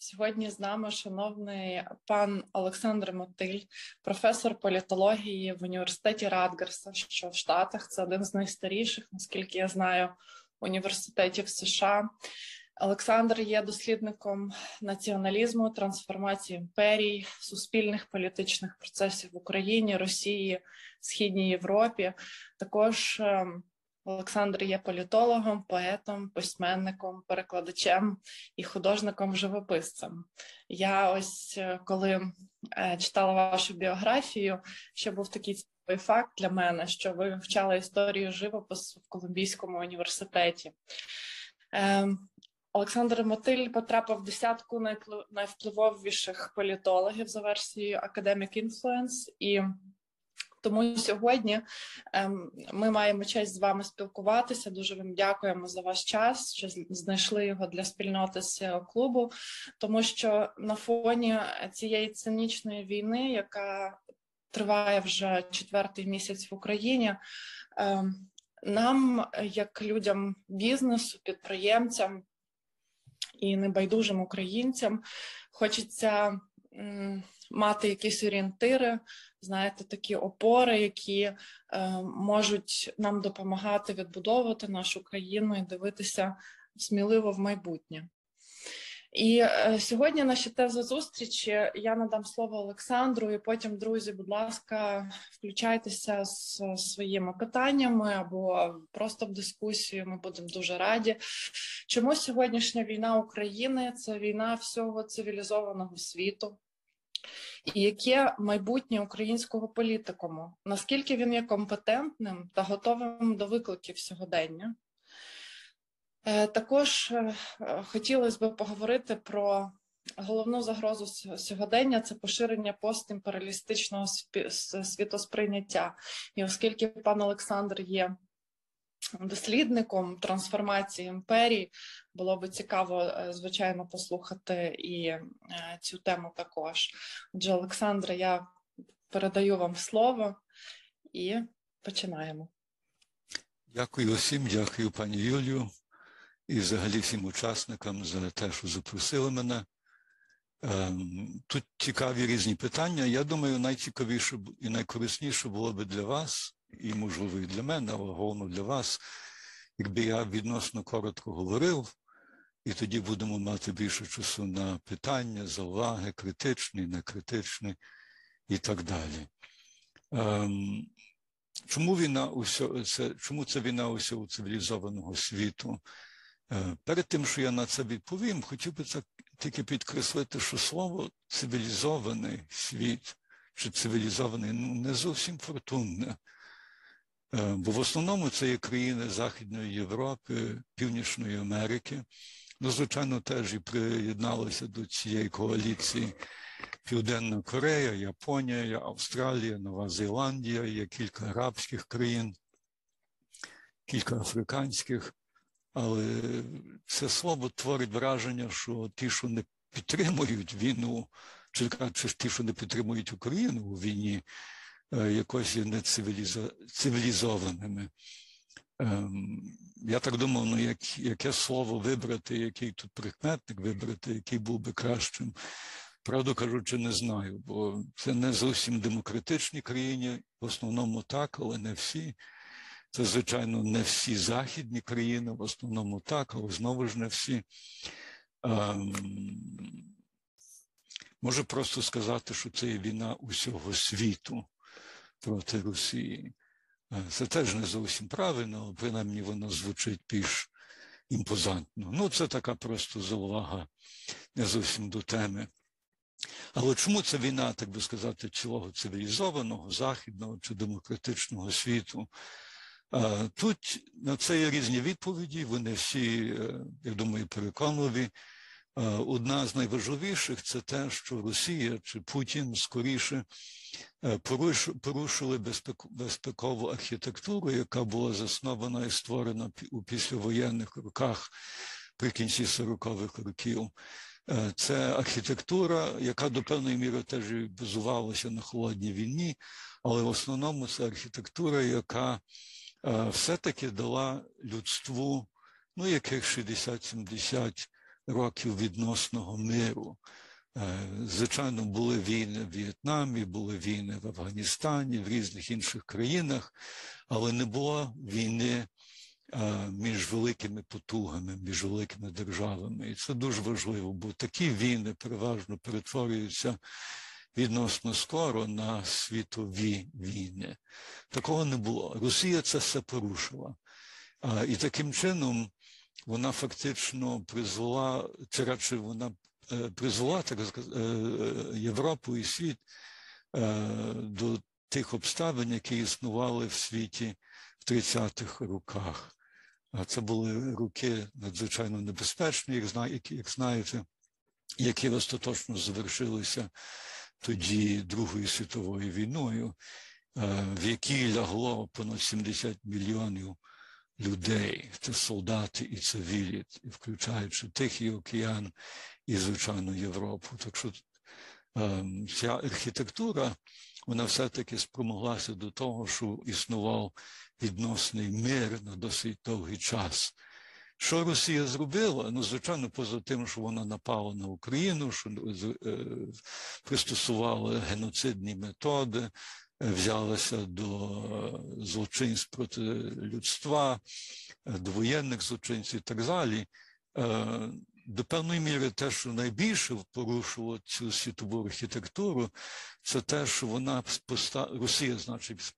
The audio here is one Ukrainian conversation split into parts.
Сьогодні з нами шановний пан Олександр Мотиль, професор політології в університеті Радгерса, що в Штатах це один з найстаріших, наскільки я знаю, університетів США. Олександр є дослідником націоналізму, трансформації імперій, суспільних політичних процесів в Україні, Росії, Східній Європі. Також ем, Олександр є політологом, поетом, письменником, перекладачем і художником-живописцем. Я ось е, коли е, читала вашу біографію, ще був такий цікавий факт для мене, що ви вивчали історію живопису в Колумбійському університеті. Ем, Олександр Мотиль потрапив в десятку найвпливовіших політологів за версією Academic Influence і тому сьогодні ем, ми маємо честь з вами спілкуватися. Дуже вам дякуємо за ваш час, що знайшли його для спільноти з клубу, тому що на фоні цієї цинічної війни, яка триває вже четвертий місяць в Україні. Ем, нам, як людям бізнесу, підприємцям і небайдужим українцям, хочеться мати якісь орієнтири, знаєте, такі опори, які е, можуть нам допомагати відбудовувати нашу країну і дивитися сміливо в майбутнє. І е, сьогодні наші тези зустрічі я надам слово Олександру, і потім, друзі, будь ласка, включайтеся з своїми питаннями або просто в дискусію. Ми будемо дуже раді. Чому сьогоднішня війна України це війна всього цивілізованого світу? І яке майбутнє українського політикуму? Наскільки він є компетентним та готовим до викликів сьогодення? Е, також е, хотілося б поговорити про головну загрозу сьогодення це поширення постімперіалістичного світосприйняття. І оскільки пан Олександр є дослідником трансформації імперії, було би цікаво, е, звичайно, послухати і цю тему також. Отже, Олександре, я передаю вам слово і починаємо. Дякую усім, дякую пані Юлію і взагалі всім учасникам за те, що запросили мене. Ем, тут цікаві різні питання. Я думаю, найцікавіше і найкорисніше було би для вас, і, можливо, і для мене, але головно для вас, якби я відносно коротко говорив, і тоді будемо мати більше часу на питання, зауваги, критичні, некритичні і так далі. Ем, чому війна усього, це, чому це війна усього цивілізованого світу? Е, перед тим, що я на це відповім, хотів би це тільки підкреслити, що слово цивілізований світ чи цивілізований ну, не зовсім фортунне. Е, бо в основному це є країни Західної Європи, Північної Америки. Ну, звичайно, теж і приєдналися до цієї коаліції Південна Корея, Японія, Австралія, Нова Зеландія, є кілька арабських країн, кілька африканських. Але це слово творить враження, що ті, що не підтримують війну, чи ті, що не підтримують Україну у війні, якось є не цивілізованими. Ем, я так думав, ну як, яке слово вибрати, який тут прикметник вибрати, який був би кращим. Правду кажучи, не знаю, бо це не зовсім демократичні країни, в основному так, але не всі. Це, звичайно, не всі західні країни, в основному так, але знову ж не всі. Ем, Можу просто сказати, що це є війна усього світу проти Росії. Е, це теж не зовсім правильно, принаймні воно звучить більш імпозантно. Ну, це така просто заувага не зовсім до теми. Але чому це війна, так би сказати, цілого цивілізованого, західного чи демократичного світу? Тут на це є різні відповіді, вони всі, е, я думаю, переконливі. Одна з найважливіших це те, що Росія чи Путін скоріше е, порушили безпекову архітектуру, яка була заснована і створена у післявоєнних роках при кінці 40-х років. Е, це архітектура, яка до певної міри теж базувалася на холодній війні, але в основному це архітектура, яка все-таки дала людству ну, яких 60-70 років відносного миру. Е, звичайно, були війни в В'єтнамі, були війни в Афганістані, в різних інших країнах, але не було війни е, між великими потугами, між великими державами. І це дуже важливо, бо такі війни переважно перетворюються відносно скоро на світові війни. Такого не було. Росія це все порушила. І таким чином вона фактично призвела, чи радше вона е, призвела так сказати, е, Європу і світ е, до тих обставин, які існували в світі в 30-х роках. А це були роки надзвичайно небезпечні, як знаєте, які остаточно завершилися тоді Другою світовою війною, в якій лягло понад 70 мільйонів людей, це солдати і цивілі, включаючи Тихий океан і, звичайно, Європу. Так що ем, ця архітектура, вона все-таки спромоглася до того, що існував відносний мир на досить довгий час. Що Росія зробила? Ну, звичайно, поза тим, що вона напала на Україну, що е, пристосувала геноцидні методи, взялася до злочинств проти людства, до воєнних злочинців і так далі. Е, до певної міри те, що найбільше порушило цю світову архітектуру, це те, що вона постав... Росія, значить,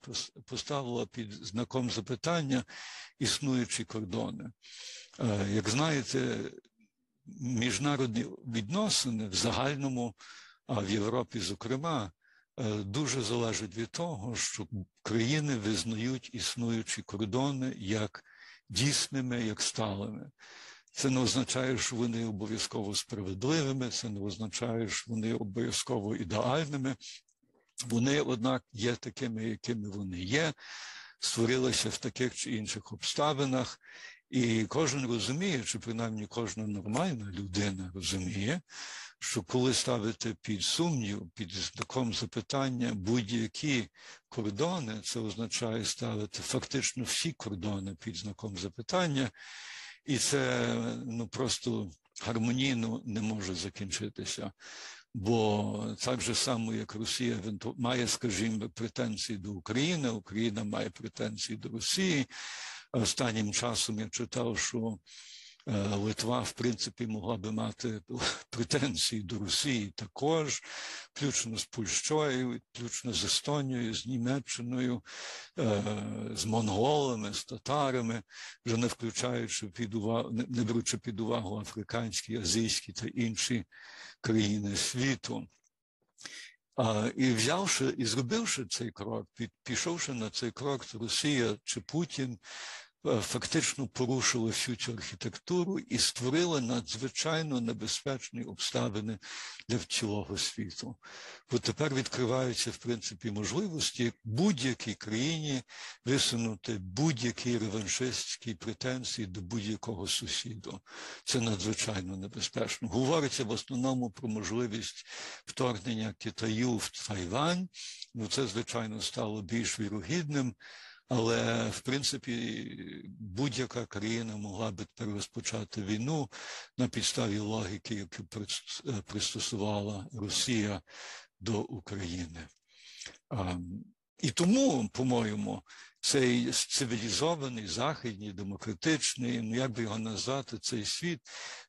поставила під знаком запитання існуючі кордони. Е, як знаєте, міжнародні відносини в загальному, а в Європі, зокрема, дуже залежить від того, що країни визнають існуючі кордони як дійсними, як сталими. Це не означає, що вони обов'язково справедливими, це не означає, що вони обов'язково ідеальними. Вони, однак, є такими, якими вони є, створилися в таких чи інших обставинах, і кожен розуміє, чи принаймні кожна нормальна людина розуміє, що коли ставити під сумнів, під знаком запитання будь-які кордони, це означає ставити фактично всі кордони під знаком запитання, і це ну просто гармонійно не може закінчитися. Бо так же само, як Росія має, скажімо, претензії до України, Україна має претензії до Росії. Останнім часом я читав, що Литва, в принципі, могла би мати претензії до Росії також, включно з Польщою, включно з Естонією, з Німеччиною, е, з монголами, з татарами, вже не включаючи під увагу, не беручи під увагу африканські, азійські та інші країни світу. І взявши і зробивши цей крок, пішовши на цей крок, Росія чи Путін Е, фактично порушили всю цю архітектуру і створили надзвичайно небезпечні обставини для цілого світу. Бо тепер відкриваються в принципі можливості будь-якій країні висунути будь-які реваншистські претензії до будь-якого сусіду. Це надзвичайно небезпечно. Говориться в основному про можливість вторгнення Китаю в Тайвань. Ну це звичайно стало більш вірогідним. Але в принципі будь-яка країна могла би розпочати війну на підставі логіки, яку пристосувала Росія до України. І тому, по-моєму, цей цивілізований, західний, демократичний, ну як би його назвати, цей світ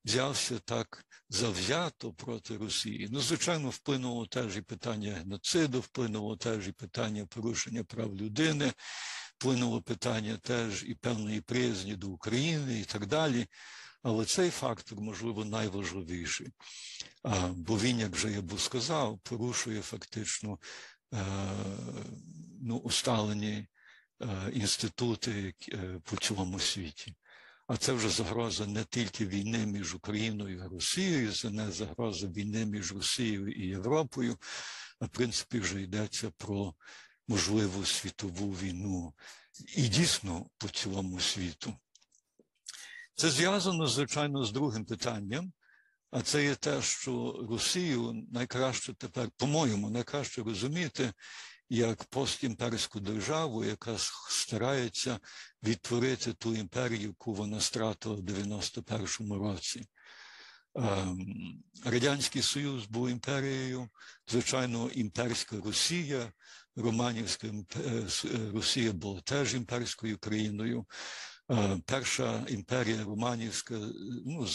взявся так завзято проти Росії. Ну, звичайно, вплинуло теж і питання геноциду, вплинуло теж і питання порушення прав людини вплинуло питання теж і певної приязні до України і так далі. Але цей фактор, можливо, найважливіший. Бо він, як вже я був сказав, порушує фактично е, ну, усталені е, інститути е, по цілому світі. А це вже загроза не тільки війни між Україною і Росією, це не загроза війни між Росією і Європою, а в принципі вже йдеться про можливу світову війну і дійсно по цілому світу. Це зв'язано, звичайно, з другим питанням, а це є те, що Росію найкраще тепер, по-моєму, найкраще розуміти як постімперську державу, яка старається відтворити ту імперію, яку вона стратила в 91-му році. Ем, Радянський Союз був імперією, звичайно, імперська Росія, Романівська е, е, Росія була теж імперською країною. Е, перша імперія Романівська ну,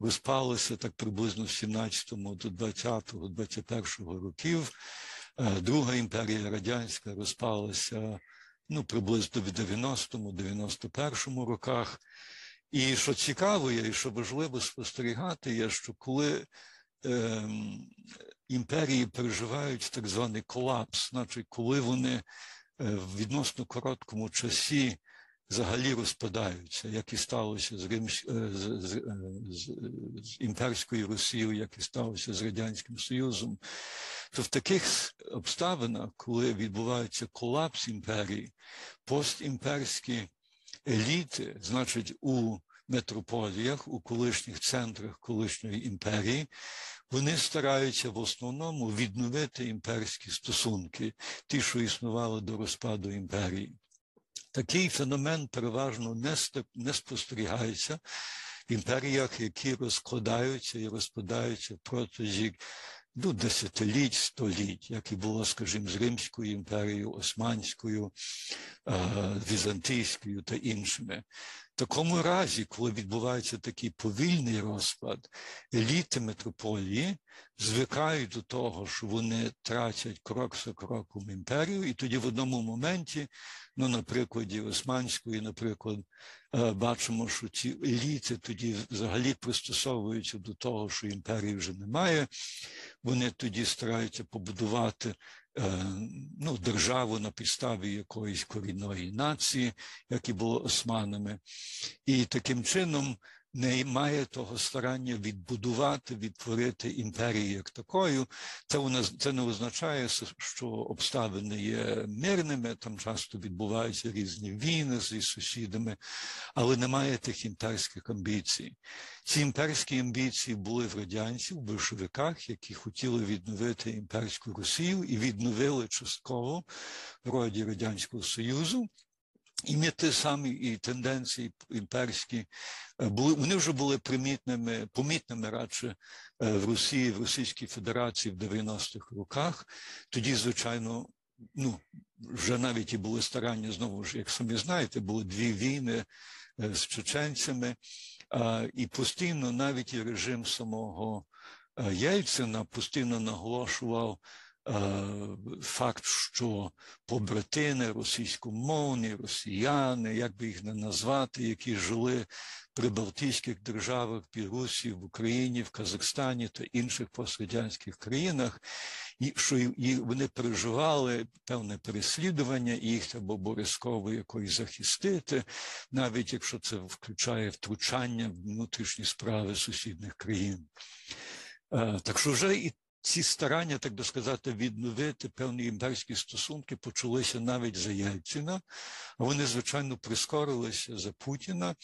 розпалася так приблизно з 17 до 20 21 років. Друга імперія радянська розпалася ну, приблизно в 90-му-91 роках. І що цікаво є, і що важливо спостерігати, є, що коли е, імперії переживають так званий колапс, значить, коли вони е, в відносно короткому часі взагалі розпадаються, як і сталося з, Рим, е, з, з, з, з імперською Росією, як і сталося з Радянським Союзом, то в таких обставинах, коли відбувається колапс імперії, постімперські еліти, значить, у метрополіях, у колишніх центрах колишньої імперії, вони стараються в основному відновити імперські стосунки, ті, що існували до розпаду імперії. Такий феномен переважно не, спостерігається в імперіях, які розкладаються і розпадаються протягом ну, десятиліть, століть, як і було, скажімо, з Римською імперією, Османською, Візантійською та іншими. В такому разі, коли відбувається такий повільний розпад, еліти метрополії звикають до того, що вони тратять крок за кроком імперію, і тоді в одному моменті, ну, на прикладі Османської, наприклад, е, бачимо, що ці еліти тоді взагалі пристосовуються до того, що імперії вже немає. Вони тоді стараються побудувати Е, ну, державу на підставі якоїсь корінної нації, як і було османами, і таким чином не має того старання відбудувати, відтворити імперію як такою. Це у нас це не означає, що обставини є мирними, там часто відбуваються різні війни зі сусідами, але немає тих імперських амбіцій. Ці імперські амбіції були в радянців, в большевиках, які хотіли відновити імперську Росію і відновили частково в роді Радянського Союзу. І ті самі і тенденції імперські е, були вони вже були примітними, помітними радше е, в Росії, в Російській Федерації в 90-х роках. Тоді, звичайно, ну вже навіть і були старання знову ж, як самі знаєте, були дві війни е, з чеченцями, і постійно навіть і режим самого Єльцина постійно наголошував. Е, факт, що побратини російськомовні, росіяни, як би їх не назвати, які жили при Балтійських державах, Білорусі, в Україні, в Казахстані та інших пострадянських країнах, і що і вони переживали певне переслідування, і їх треба обов'язково якось захистити, навіть якщо це включає втручання в внутрішні справи сусідних країн. Е, так що вже і ці старання, так би сказати, відновити певні імперські стосунки почалися навіть за Єльцина, вони, звичайно, прискорилися за Путіна,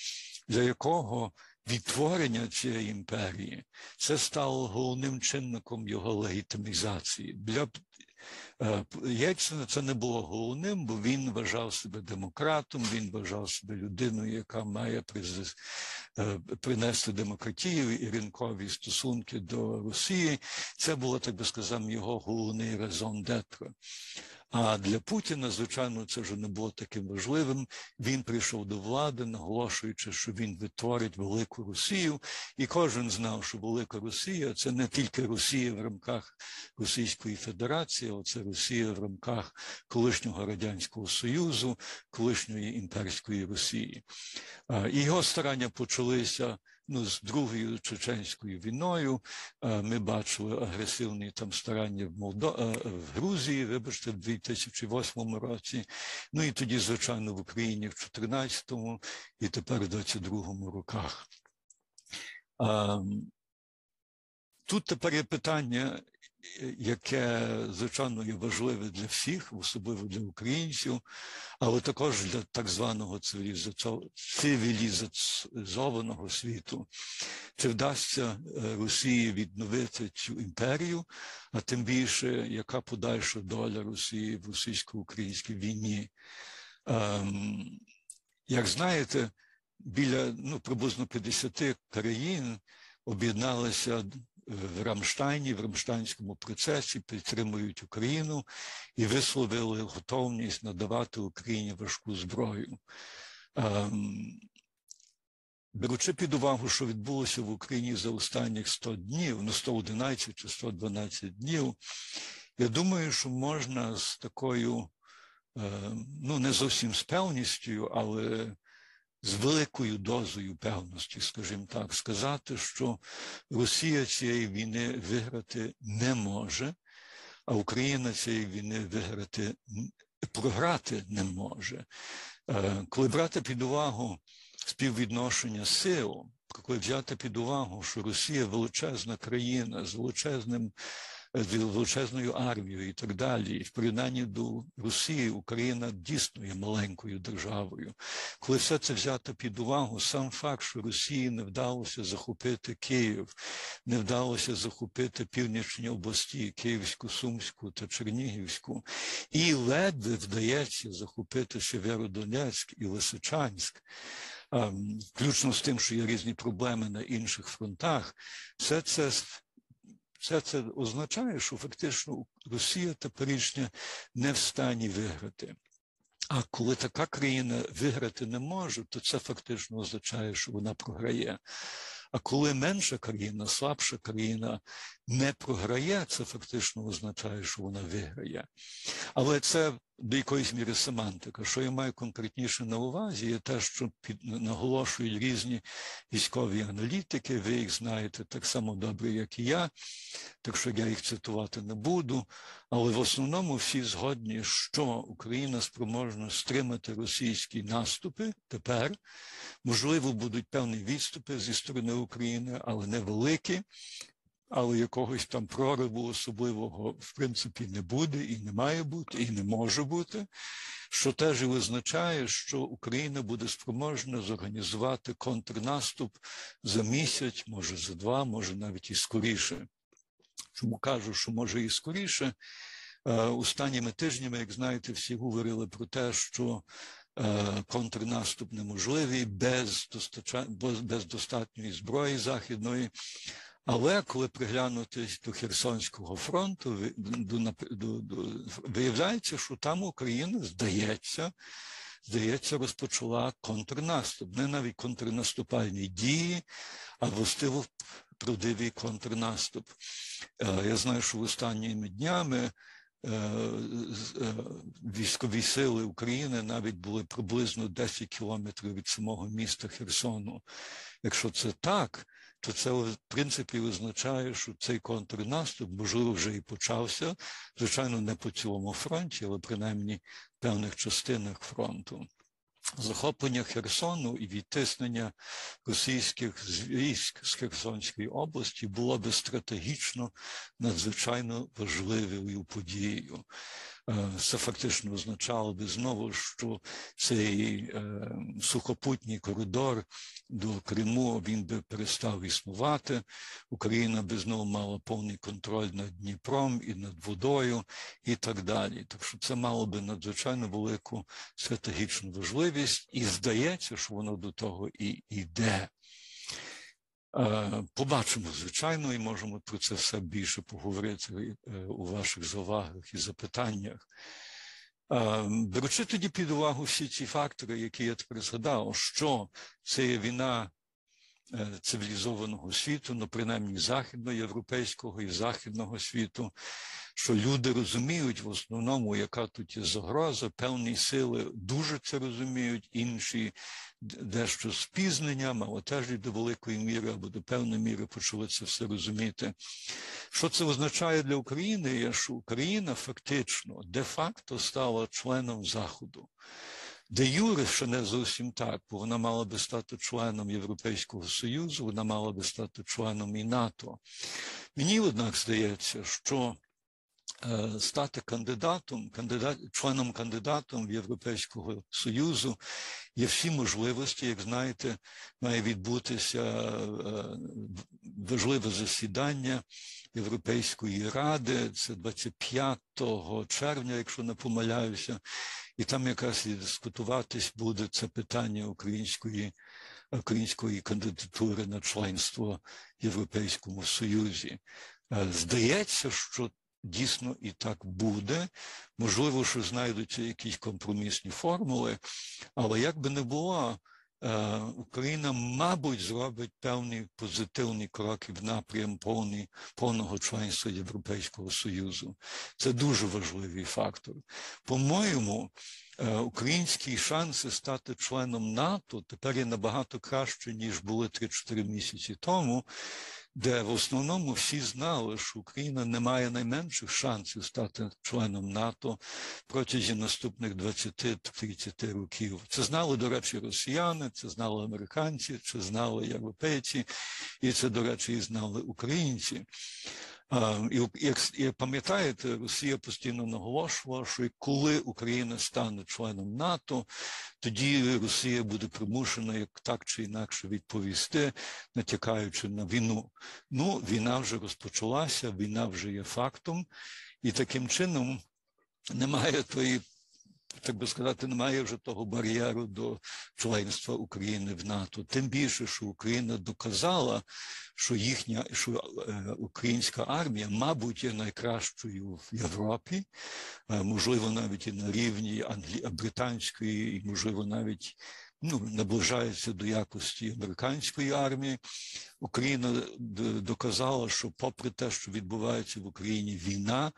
для якого відтворення цієї імперії це стало головним чинником його легітимізації. Для Е, Єльцина це не було головним, бо він вважав себе демократом, він вважав себе людиною, яка має е, принести демократію і ринкові стосунки до Росії. Це було, так би сказав, його головний резон детро. А для Путіна, звичайно, це вже не було таким важливим. Він прийшов до влади, наголошуючи, що він відтворить велику Росію, і кожен знав, що велика Росія це не тільки Росія в рамках Російської Федерації, а це Росія в рамках колишнього радянського союзу, колишньої імперської Росії. І його старання почалися ну, з другою чеченською війною. Ми бачили агресивні там старання в Молдо... в Грузії, вибачте, в 2008 році. Ну і тоді, звичайно, в Україні в 2014 і тепер в 2022 роках. Тут тепер є питання, яке, звичайно, є важливе для всіх, особливо для українців, але також для так званого цивілізованого світу. Чи вдасться е, Росії відновити цю імперію, а тим більше, яка подальша доля Росії в російсько-українській війні? Ем, як знаєте, біля ну, приблизно 50 країн об'єдналися в Рамштайні, в Рамштайнському процесі, підтримують Україну і висловили готовність надавати Україні важку зброю. Ем, беручи під увагу, що відбулося в Україні за останніх 100 днів, ну 111 чи 112 днів, я думаю, що можна з такою, ем, ну не зовсім з певністю, але з великою дозою певності, скажімо так, сказати, що Росія цієї війни виграти не може, а Україна цієї війни виграти програти не може. Е, коли брати під увагу співвідношення сил, коли взяти під увагу, що Росія величезна країна з величезним величезною армією і так далі. І в порівнянні до Росії Україна дійсно є маленькою державою. Коли все це взято під увагу, сам факт, що Росії не вдалося захопити Київ, не вдалося захопити північні області, Київську, Сумську та Чернігівську, і ледве вдається захопити Сєвєродонецьк і Лисичанськ. Включно з тим, що є різні проблеми на інших фронтах, все це все це означає, що фактично Росія теперішня не в стані виграти. А коли така країна виграти не може, то це фактично означає, що вона програє. А коли менша країна, слабша країна не програє, це фактично означає, що вона виграє. Але це до якоїсь міри семантика. Що я маю конкретніше на увазі, є те, що під наголошують різні військові аналітики. Ви їх знаєте так само добре, як і я, так що я їх цитувати не буду. Але в основному всі згодні, що Україна спроможна стримати російські наступи тепер. Можливо, будуть певні відступи зі сторони України, але невеликі але якогось там прориву особливого в принципі не буде і не має бути, і не може бути, що теж і визначає, що Україна буде спроможна зорганізувати контрнаступ за місяць, може за два, може навіть і скоріше. Чому кажу, що може і скоріше. Е, останніми тижнями, як знаєте, всі говорили про те, що е, контрнаступ неможливий без без достатньої зброї західної. Але коли приглянутись до Херсонського фронту, до, до, до, виявляється, що там Україна здається, здається, розпочала контрнаступ. Не навіть контрнаступальні дії, а властиво правдивий контрнаступ. Е, я знаю, що останніми днями. Е, е, військові сили України навіть були приблизно 10 кілометрів від самого міста Херсону. Якщо це так, то це в принципі означає, що цей контрнаступ, можливо, вже і почався. Звичайно, не по цілому фронті, але принаймні в певних частинах фронту. Захоплення Херсону і відтиснення російських військ з Херсонської області було би стратегічно надзвичайно важливою подією. Е, це фактично означало би знову, що цей е, сухопутній коридор до Криму він би перестав існувати. Україна би знову мала повний контроль над Дніпром і над водою, і так далі. Так що це мало би надзвичайно велику стратегічну важливість, і здається, що воно до того і йде. Е, побачимо, звичайно, і можемо про це все більше поговорити е, у ваших завагах і запитаннях. Е, беручи тоді під увагу всі ці фактори, які я тепер згадав, що це є війна цивілізованого світу, ну принаймні західноєвропейського і західного світу, що люди розуміють в основному, яка тут є загроза, певні сили дуже це розуміють, інші дещо з пізненням, але теж і до великої міри або до певної міри почали це все розуміти. Що це означає для України? Є, що Україна фактично де-факто стала членом Заходу. Де Юре ще не зовсім так, бо вона мала би стати членом Європейського Союзу, вона мала би стати членом і НАТО. Мені, однак, здається, що стати кандидатом, кандидат, членом кандидатом Європейського Союзу є всі можливості, як знаєте, має відбутися е, важливе засідання Європейської ради. Це 25 червня, якщо не помиляюся, і там якраз і дискутуватись буде це питання української української кандидатури на членство в Європейському Союзі. Здається, що дійсно і так буде. Можливо, що знайдуться якісь компромісні формули, але як би не було, Е, Україна, мабуть, зробить певні позитивні кроки в напрям повні, повного членства Європейського Союзу. Це дуже важливий фактор. По-моєму, е, українські шанси стати членом НАТО тепер є набагато краще, ніж були 3-4 місяці тому де в основному всі знали, що Україна не має найменших шансів стати членом НАТО протягом наступних 20-30 років. Це знали, до речі, росіяни, це знали американці, це знали європейці, і це, до речі, і знали українці. І як, і пам'ятаєте, Росія постійно наголошувала, що коли Україна стане членом НАТО, тоді Росія буде примушена як так чи інакше відповісти, натякаючи на війну. Ну, війна вже розпочалася, війна вже є фактом, і таким чином немає тої так би сказати, немає вже того бар'єру до членства України в НАТО. Тим більше, що Україна доказала, що їхня що е, українська армія, мабуть, є найкращою в Європі, е, можливо, навіть і на рівні англі... британської, і можливо, навіть ну, наближається до якості американської армії. Україна доказала, що, попри те, що відбувається в Україні війна,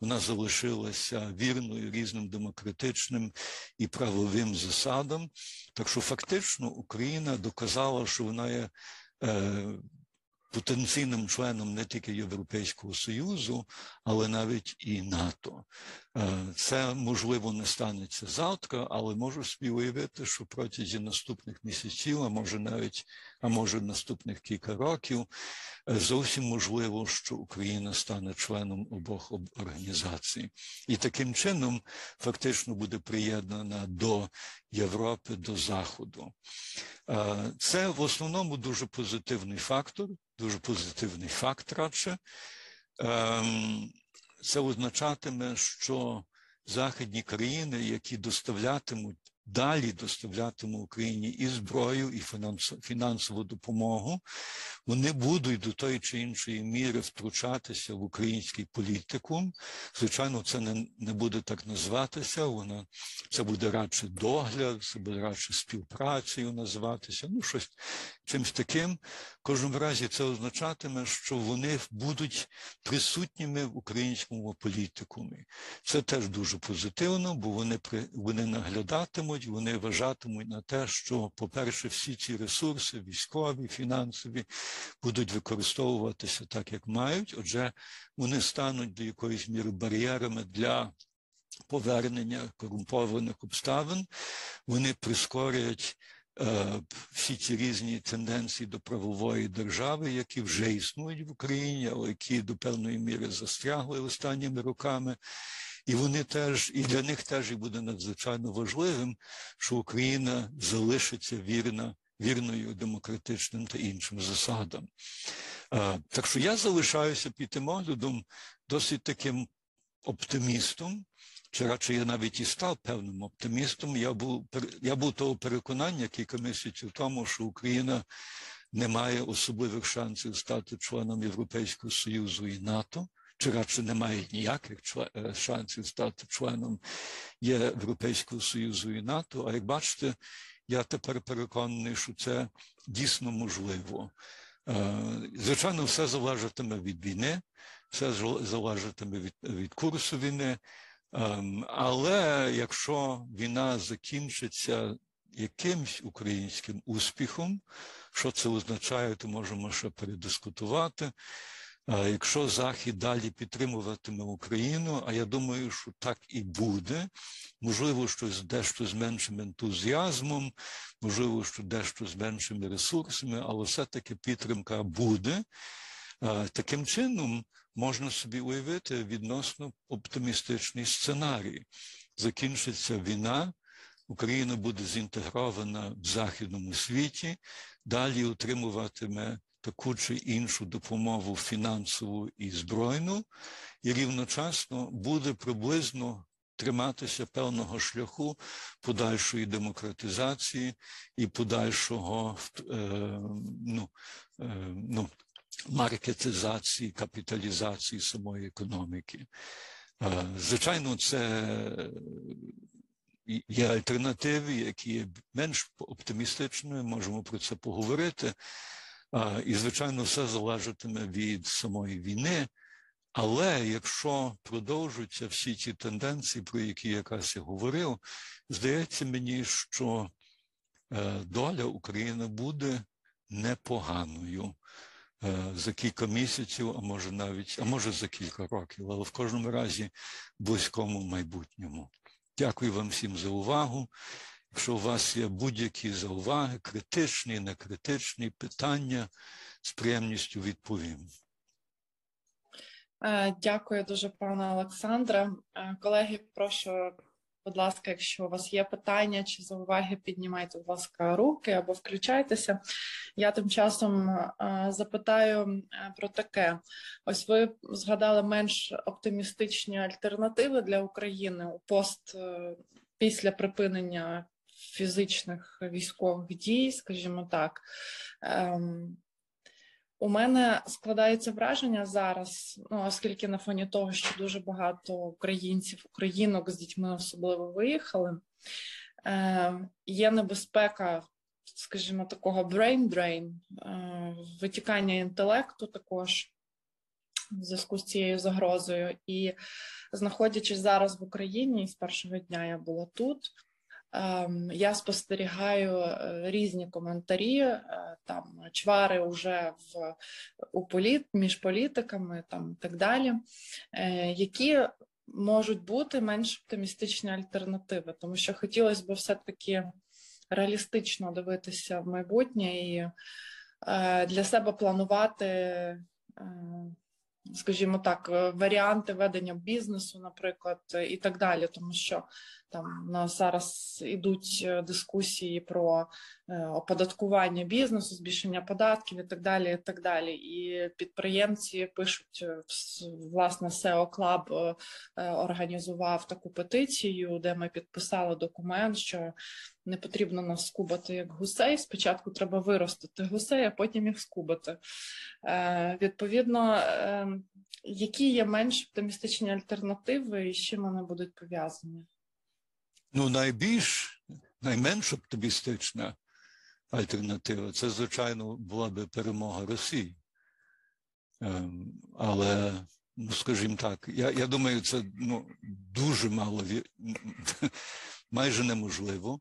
вона залишилася вірною різним демократичним і правовим засадам. Так що фактично Україна доказала, що вона є. Потенційним членом не тільки Європейського Союзу, але навіть і НАТО. Е, це можливо не станеться завтра, але можу собі уявити, що протягом наступних місяців, а може навіть, а може наступних кілька років, е, зовсім можливо, що Україна стане членом обох організацій, і таким чином фактично буде приєднана до Європи, до Заходу. Е, це в основному дуже позитивний фактор, дуже позитивний факт радше. Ем, це означатиме, що західні країни, які доставлятимуть далі доставлятиме Україні і зброю, і фінансову допомогу, вони будуть до тої чи іншої міри втручатися в український політикум. Звичайно, це не не буде так називатися. Вона це буде радше догляд, це буде радше співпрацею називатися. Ну, щось чимось таким. В кожному разі це означатиме, що вони будуть присутніми в українському політикумі. Це теж дуже позитивно, бо вони вони наглядатимуть, вони вважатимуть на те, що, по-перше, всі ці ресурси, військові, фінансові, будуть використовуватися так, як мають. Отже, вони стануть до якоїсь міри бар'єрами для. Повернення корумпованих обставин, вони прискорять Е, всі ці різні тенденції до правової держави, які вже існують в Україні, але які до певної міри застрягли останніми роками. І вони теж, і для них теж і буде надзвичайно важливим, що Україна залишиться вірна, вірною демократичним та іншим засадам. Так що я залишаюся під тим оглядом досить таким оптимістом чи радше я навіть і став певним оптимістом. Я був я був того переконання кілька місяців тому, що Україна не має особливих шансів стати членом Європейського Союзу і НАТО, чи не має ніяких шансів стати членом Європейського Союзу і НАТО. А як бачите, я тепер переконаний, що це дійсно можливо. Звичайно, все залежатиме від війни, все залежатиме від, від курсу війни. Але якщо війна закінчиться якимсь українським успіхом, що це означає, то можемо ще передискутувати. Якщо Захід далі підтримуватиме Україну, а я думаю, що так і буде, можливо, щось дещо з меншим ентузіазмом, можливо, що дещо з меншими ресурсами, але все-таки підтримка буде. Таким чином можна собі уявити відносно оптимістичний сценарій. Закінчиться війна, Україна буде зінтегрована в західному світі, далі отримуватиме таку чи іншу допомогу фінансову і збройну, і рівночасно буде приблизно триматися певного шляху подальшої демократизації і подальшого ну, ну, маркетизації, капіталізації самої економіки. Звичайно, це є альтернативи, які є менш оптимістичними, можемо про це поговорити. І, звичайно, все залежатиме від самої війни. Але якщо продовжуються всі ті тенденції, про які я якраз я говорив, здається мені, що е, доля України буде непоганою е, за кілька місяців, а може навіть, а може за кілька років, але в кожному разі близькому майбутньому. Дякую вам всім за увагу. Якщо у вас є будь-які зауваги, критичні, некритичні питання, з приємністю відповім. Е, дякую дуже, пане Олександре. Е, колеги, прошу, будь ласка, якщо у вас є питання чи зауваги, піднімайте, будь ласка, руки або включайтеся. Я тим часом е, запитаю про таке: ось ви згадали менш оптимістичні альтернативи для України у пост після припинення фізичних військових дій, скажімо так. Ем, у мене складається враження зараз, ну оскільки на фоні того, що дуже багато українців, українок з дітьми особливо виїхали, е, є небезпека, скажімо, такого brain drain, е, витікання інтелекту також в зв'язку з цією загрозою. І знаходячись зараз в Україні, з першого дня я була тут. Ем, я спостерігаю е, різні коментарі, е, там чвари вже в у політ між політиками, там так далі, е, які можуть бути менш оптимістичні альтернативи, тому що хотілося б все-таки реалістично дивитися в майбутнє і для себе планувати скажімо так, варіанти ведення бізнесу, наприклад, і так далі, тому що там у нас зараз ідуть е, дискусії про е, оподаткування бізнесу, збільшення податків і так далі. І так далі. І підприємці пишуть власне SEO Club організував таку петицію, де ми підписали документ, що не потрібно нас скубати як гусей. Спочатку треба виростити гусей, а потім їх скубати. Е, Відповідно, е, які є менш оптимістичні альтернативи і з чим вони будуть пов'язані? Ну, найбільш найменш оптимістична альтернатива це, звичайно, була би перемога Росії. Е, але, ну, скажімо так, я я думаю, це ну, дуже мало майже неможливо.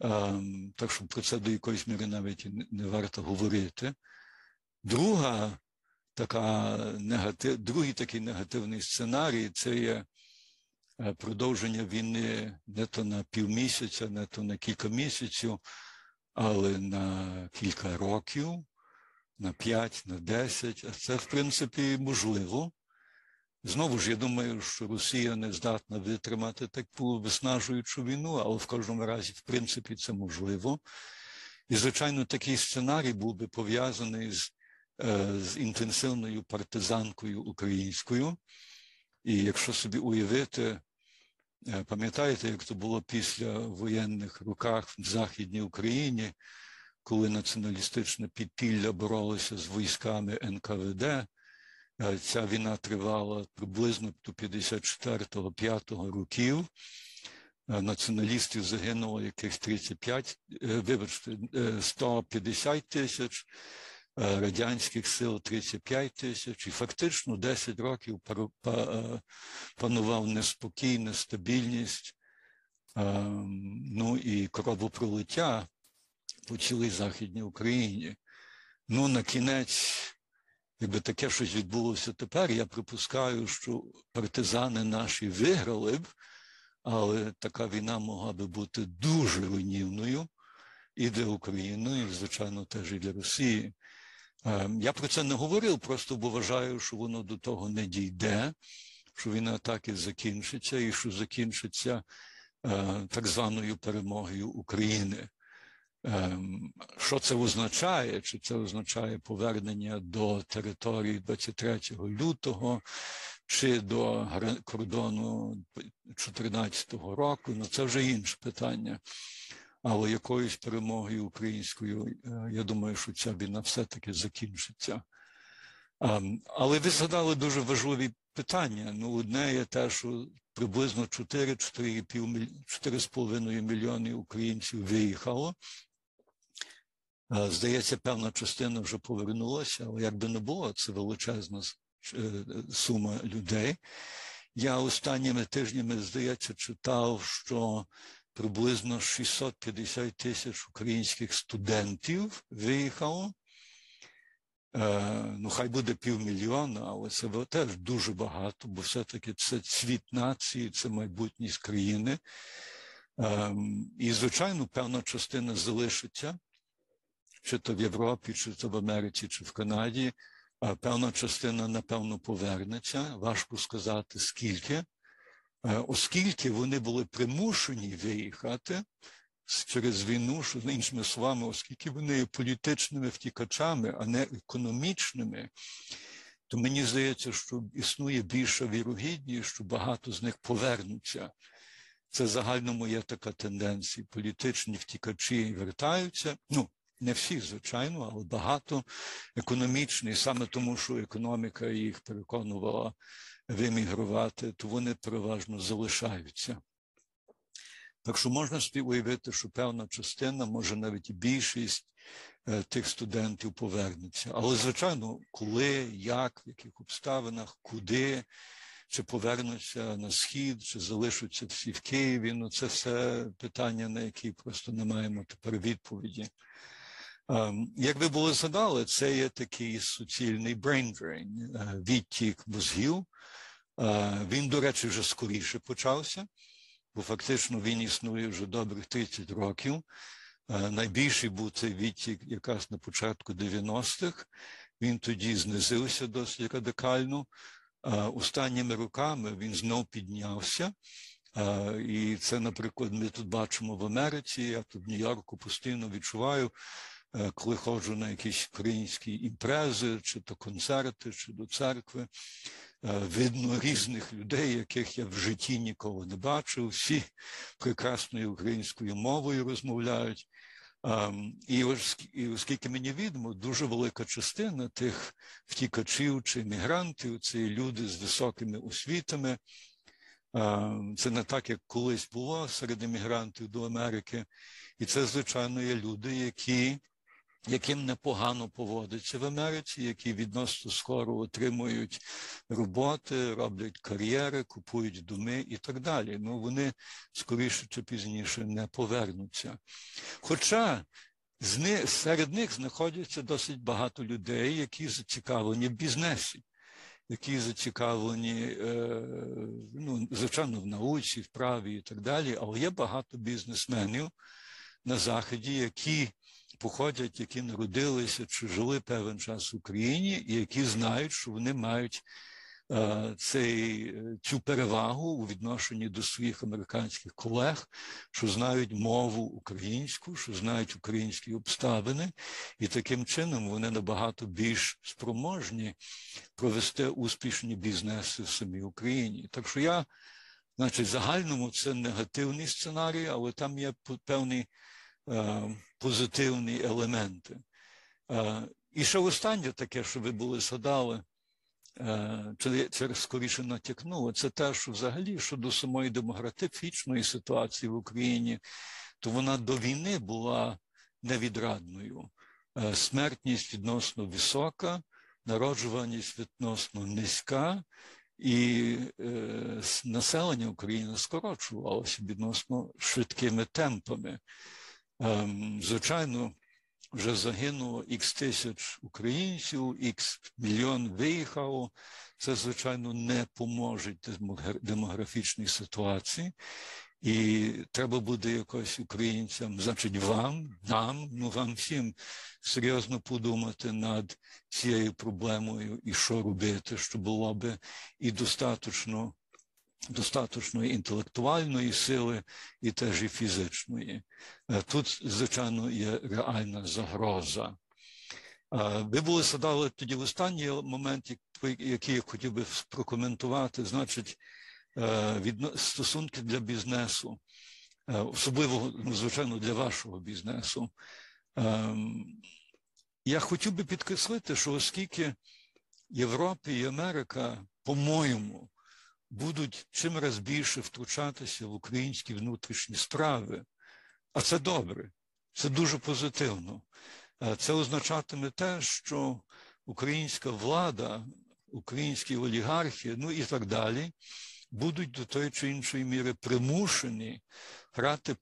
Ем, так що про це до якоїсь міри навіть не варто говорити. Друга така негатив, Другий такий негативний сценарій це є продовження війни не то на півмісяця, не то на кілька місяців, але на кілька років, на п'ять, на десять. А це, в принципі, можливо. Знову ж я думаю, що Росія не здатна витримати таку виснажуючу війну, але в кожному разі, в принципі, це можливо. І, звичайно, такий сценарій був би пов'язаний з, е, з інтенсивною партизанкою українською. І якщо собі уявити, е, пам'ятаєте, як це було після воєнних роках в Західній Україні, коли націоналістичне підпілля боролося з військами НКВД? Е, ця війна тривала приблизно до 54-5 років. Е, націоналістів загинуло якихось 35, е, вибачте, 150 тисяч, радянських сил 35 тисяч. І фактично 10 років панував неспокій, нестабільність, ну і кровопролиття по цілій Західній Україні. Ну, на кінець Якби таке щось відбулося тепер, я припускаю, що партизани наші виграли б, але така війна могла би бути дуже руйнівною і для України, і, звичайно, теж і для Росії. Ем, я про це не говорив, просто бо вважаю, що воно до того не дійде, що війна так і закінчиться, і що закінчиться е, так званою перемогою України. Ем, що це означає? Чи це означає повернення до території 23 лютого, чи до кордону 2014 року, ну це вже інше питання. Але якоюсь перемогою українською, е, я думаю, що ця війна все-таки закінчиться. Ем, але ви згадали дуже важливі питання. Ну, одне є те, що приблизно 4-4,5 мільйони українців виїхало. Е, здається, певна частина вже повернулася, але як би не було, це величезна е, сума людей. Я останніми тижнями, здається, читав, що приблизно 650 тисяч українських студентів виїхало. Е, ну, хай буде півмільйона, але це теж дуже багато, бо все-таки це цвіт нації, це майбутність країни. Ем, і, звичайно, певна частина залишиться, чи то в Європі, чи то в Америці, чи в Канаді. Певна частина, напевно, повернеться. Важко сказати, скільки, е, оскільки вони були примушені виїхати через війну, що іншими словами, оскільки вони є політичними втікачами, а не економічними, то мені здається, що існує більша вірогідність, що багато з них повернуться. Це загальному є така тенденція. Політичні втікачі вертаються. Ну, не всі, звичайно, але багато економічні, саме тому, що економіка їх переконувала вимігрувати, то вони переважно залишаються. Так що можна собі уявити, що певна частина, може навіть більшість е, тих студентів повернеться. Але, звичайно, коли, як, в яких обставинах, куди, чи повернуться на схід, чи залишаться всі в Києві, ну це все питання, на які просто не маємо тепер відповіді. Ем, як ви були згадали, це є такий суцільний brain drain, е, відтік мозгів. Е, він, до речі, вже скоріше почався бо фактично він існує вже добрих 30 років. Е, найбільший був цей відтік якраз на початку 90-х. Він тоді знизився досить радикально. Останніми роками він знов піднявся. І це, наприклад, ми тут бачимо в Америці. Я тут в Нью-Йорку постійно відчуваю, коли ходжу на якісь українські імпрези, чи то концерти, чи до церкви. Е, видно різних людей, яких я в житті ніколи не бачив. Всі прекрасною українською мовою розмовляють. Ем, і оскільки мені відомо, дуже велика частина тих втікачів чи мігрантів це люди з високими освітами. Ем, це не так, як колись було серед емігрантів до Америки. І це, звичайно, є люди, які яким непогано поводиться в Америці, які відносно скоро отримують роботи, роблять кар'єри, купують доми і так далі. Ну вони скоріше чи пізніше не повернуться. Хоча серед них знаходяться досить багато людей, які зацікавлені в бізнесі. Які зацікавлені, е, ну, звичайно, в науці, в праві і так далі, але є багато бізнесменів на Заході, які походять, які народилися чи жили певен час в Україні, і які знають, що вони мають е, цей, е, цю перевагу у відношенні до своїх американських колег, що знають мову українську, що знають українські обставини, і таким чином вони набагато більш спроможні провести успішні бізнеси в самій Україні. Так що я, значить, загальному це негативний сценарій, але там є певний. Е, позитивні елементи. Е, і ще останнє таке, що ви були згадали, е, чи це скоріше натякнуло, це те, що взагалі щодо самої демографічної ситуації в Україні, то вона до війни була невідрадною. Смертність відносно висока, народжуваність відносно низька, і населення України скорочувалося відносно швидкими темпами. Ем, звичайно, вже загинуло ікс тисяч українців, ікс мільйон виїхало. Це, звичайно, не поможе демографічній ситуації. І треба буде якось українцям, значить, вам, нам, ну вам всім серйозно подумати над цією проблемою і що робити, щоб було би і достатньо достаточної інтелектуальної сили і теж і фізичної. Е, тут, звичайно, є реальна загроза. Е, ви були згадали тоді в останній момент які я хотів би прокоментувати, значить, стосунки для бізнесу, особливо, ну, звичайно, для вашого бізнесу. Ем, я хотів би підкреслити, що оскільки Європа і Америка, по-моєму, будуть чим раз більше втручатися в українські внутрішні справи, а це добре, це дуже позитивно. Це означатиме те, що українська влада, українські олігархи, ну і так далі, будуть до тої чи іншої міри примушені грати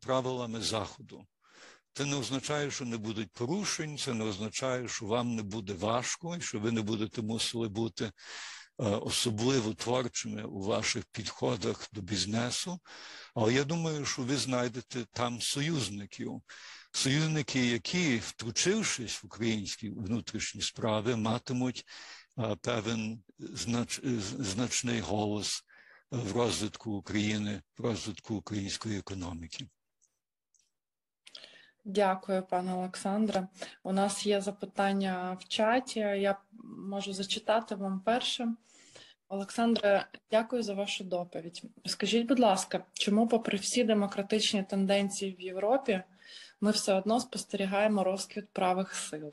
правилами Заходу. Це не означає, що не будуть порушень, це не означає, що вам не буде важко, що ви не будете мусили бути е, особливо творчими у ваших підходах до бізнесу. Але я думаю, що ви знайдете там союзників, союзники, які, втручившись в українські внутрішні справи, матимуть е, певен знач, значний голос в розвитку України, в розвитку української економіки. Дякую, пане Олександре. У нас є запитання в чаті. Я можу зачитати вам перше. Олександре, дякую за вашу доповідь. Скажіть, будь ласка, чому, попри всі демократичні тенденції в Європі, ми все одно спостерігаємо розквіт правих сил?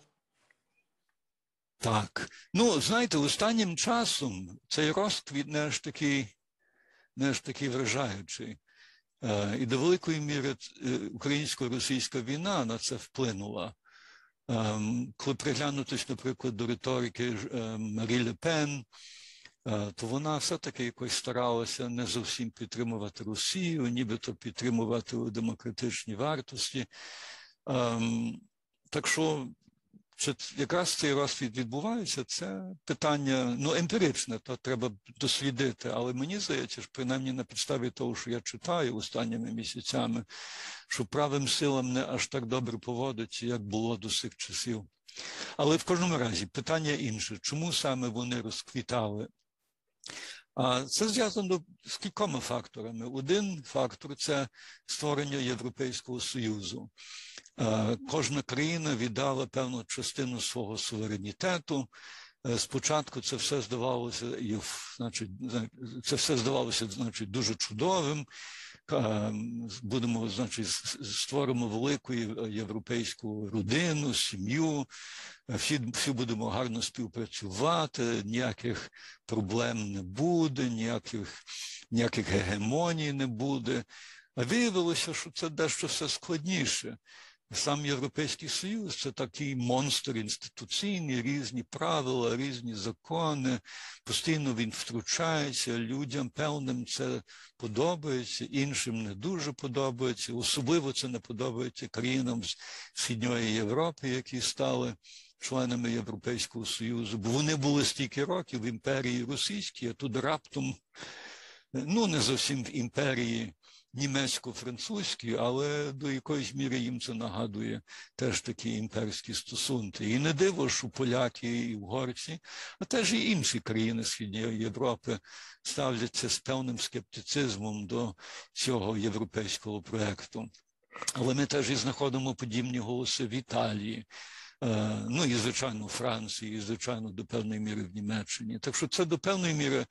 Так. Ну, знаєте, останнім часом цей розквіт не аж такий, не аж такий вражаючий. Е, і до великої міри е, українсько-російська війна на це вплинула. Ем, коли приглянутись, наприклад, до риторики е, Марі Ле Пен, то вона все-таки якось старалася не зовсім підтримувати Росію, нібито підтримувати демократичні вартості. Ем, так що чи якраз цей розквіт відбувається, це питання ну, емпіричне, то треба дослідити. Але мені здається, що принаймні на підставі того, що я читаю останніми місяцями, що правим силам не аж так добре поводиться, як було до цих часів. Але в кожному разі питання інше, чому саме вони розквітали? А це зв'язано з кількома факторами. Один фактор це створення Європейського Союзу. Кожна країна віддала певну частину свого суверенітету. Е, спочатку це все здавалося, значить, це все здавалося, значить, дуже чудовим. Будемо, значить, створимо велику європейську родину, сім'ю. Всі всі будемо гарно співпрацювати, ніяких проблем не буде, ніяких ніяких гегемоній не буде. А виявилося, що це дещо все складніше. Сам Європейський Союз це такий монстр інституційний, різні правила, різні закони. Постійно він втручається. Людям певним це подобається, іншим не дуже подобається. Особливо це не подобається країнам з Східної Європи, які стали членами Європейського Союзу. Бо вони були стільки років в імперії російській, а тут раптом, ну не зовсім в імперії німецько-французькі, але до якоїсь міри їм це нагадує теж такі імперські стосунки. І не диво, що поляки і угорці, а теж і інші країни Східної Європи ставляться з певним скептицизмом до цього європейського проекту. Але ми теж і знаходимо подібні голоси в Італії. Е, ну і звичайно у Франції, і звичайно до певної міри в Німеччині. Так що це до певної міри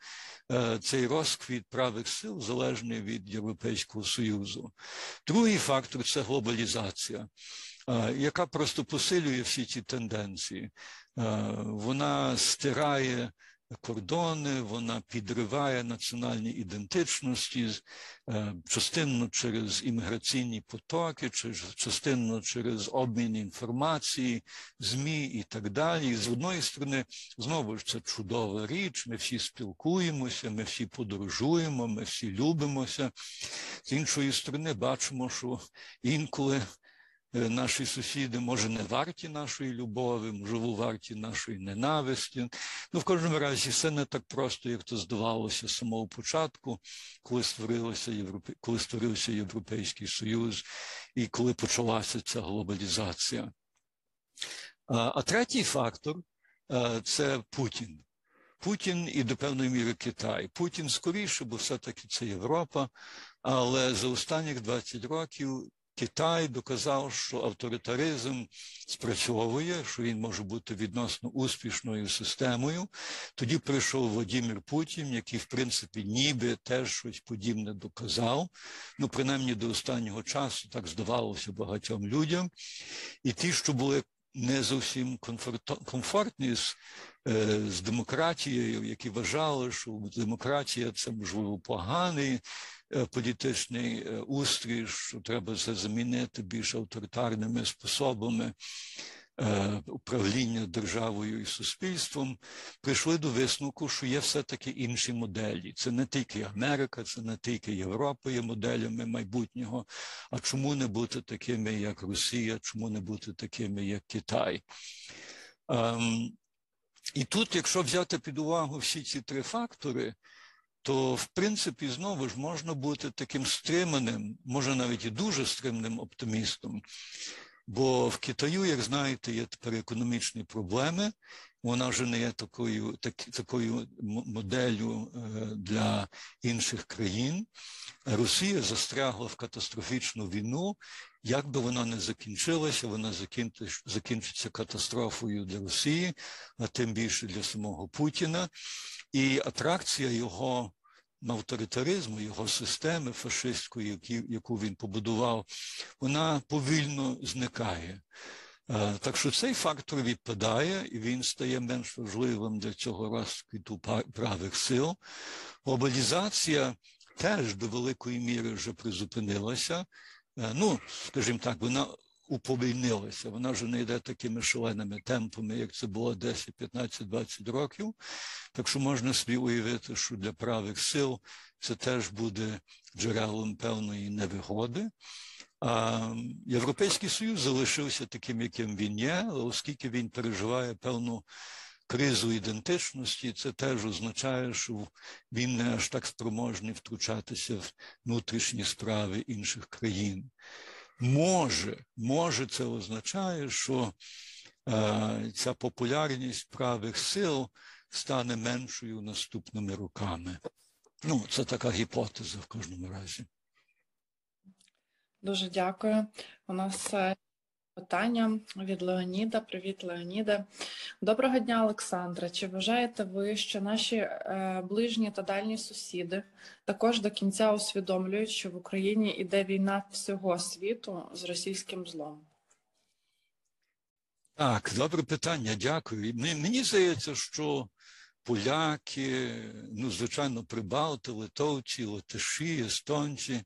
е, цей розквіт правих сил залежний від Європейського Союзу. Другий фактор це глобалізація. Е, яка просто посилює всі ці тенденції, вона стирає кордони, вона підриває національні ідентичності, е, частинно через імміграційні потоки, частинно через обмін інформації, ЗМІ і так далі. І з одної сторони, знову ж це чудова річ. Ми всі спілкуємося, ми всі подорожуємо, ми всі любимося. З іншої сторони, бачимо, що інколи наші сусіди, може, не варті нашої любові, можливо, варті нашої ненависті. Ну, в кожному разі, все не так просто, як то здавалося з самого початку, коли створилося Європе... коли створився Європейський Союз і коли почалася ця глобалізація. А, а третій фактор це Путін. Путін і до певної міри Китай. Путін скоріше, бо все-таки це Європа, але за останніх 20 років Китай доказав, що авторитаризм спрацьовує, що він може бути відносно успішною системою. Тоді прийшов Владимир Путін, який, в принципі, ніби теж щось подібне доказав. Ну, принаймні до останнього часу так здавалося багатьом людям. І ті, що були не зовсім комфортні з, е, з демократією, які вважали, що демократія це можливо поганий політичний е, устрій, що треба це замінити більш авторитарними способами. Е, управління державою і суспільством, прийшли до висновку, що є все-таки інші моделі. Це не тільки Америка, це не тільки Європа є моделями майбутнього. А чому не бути такими, як Росія, чому не бути такими, як Китай? Ем, і тут, якщо взяти під увагу всі ці три фактори, то в принципі знову ж можна бути таким стриманим, може навіть і дуже стримним оптимістом. Бо в Китаю, як знаєте, є тепер економічні проблеми. Вона вже не є такою так, такою моделлю е, для інших країн. Росія застрягла в катастрофічну війну. Як би вона не закінчилася, вона закінчиться катастрофою для Росії, а тим більше для самого Путіна. І атракція його авторитаризму, його системи фашистської, яку він побудував, вона повільно зникає. Е, так що цей фактор відпадає, і він стає менш важливим для цього розквіту правих сил. Глобалізація теж до великої міри вже призупинилася. Е, ну, скажімо так, вона уповільнилася. Вона вже не йде такими шаленими темпами, як це було 10, 15, 20 років. Так що можна собі уявити, що для правих сил це теж буде джерелом певної невигоди. А Європейський Союз залишився таким, яким він є, але оскільки він переживає певну кризу ідентичності, це теж означає, що він не аж так спроможний втручатися в внутрішні справи інших країн. Може, може, це означає, що е, ця популярність правих сил стане меншою наступними роками. Ну, це така гіпотеза в кожному разі. Дуже дякую. У нас е, питання від Леоніда. Привіт, Леоніда. Доброго дня, Олександра. Чи вважаєте ви, що наші е, ближні та дальні сусіди також до кінця усвідомлюють, що в Україні йде війна всього світу з російським злом? Так, добре питання, дякую. Мені здається, що поляки, ну, звичайно, прибалти, литовці, латиші, естонці.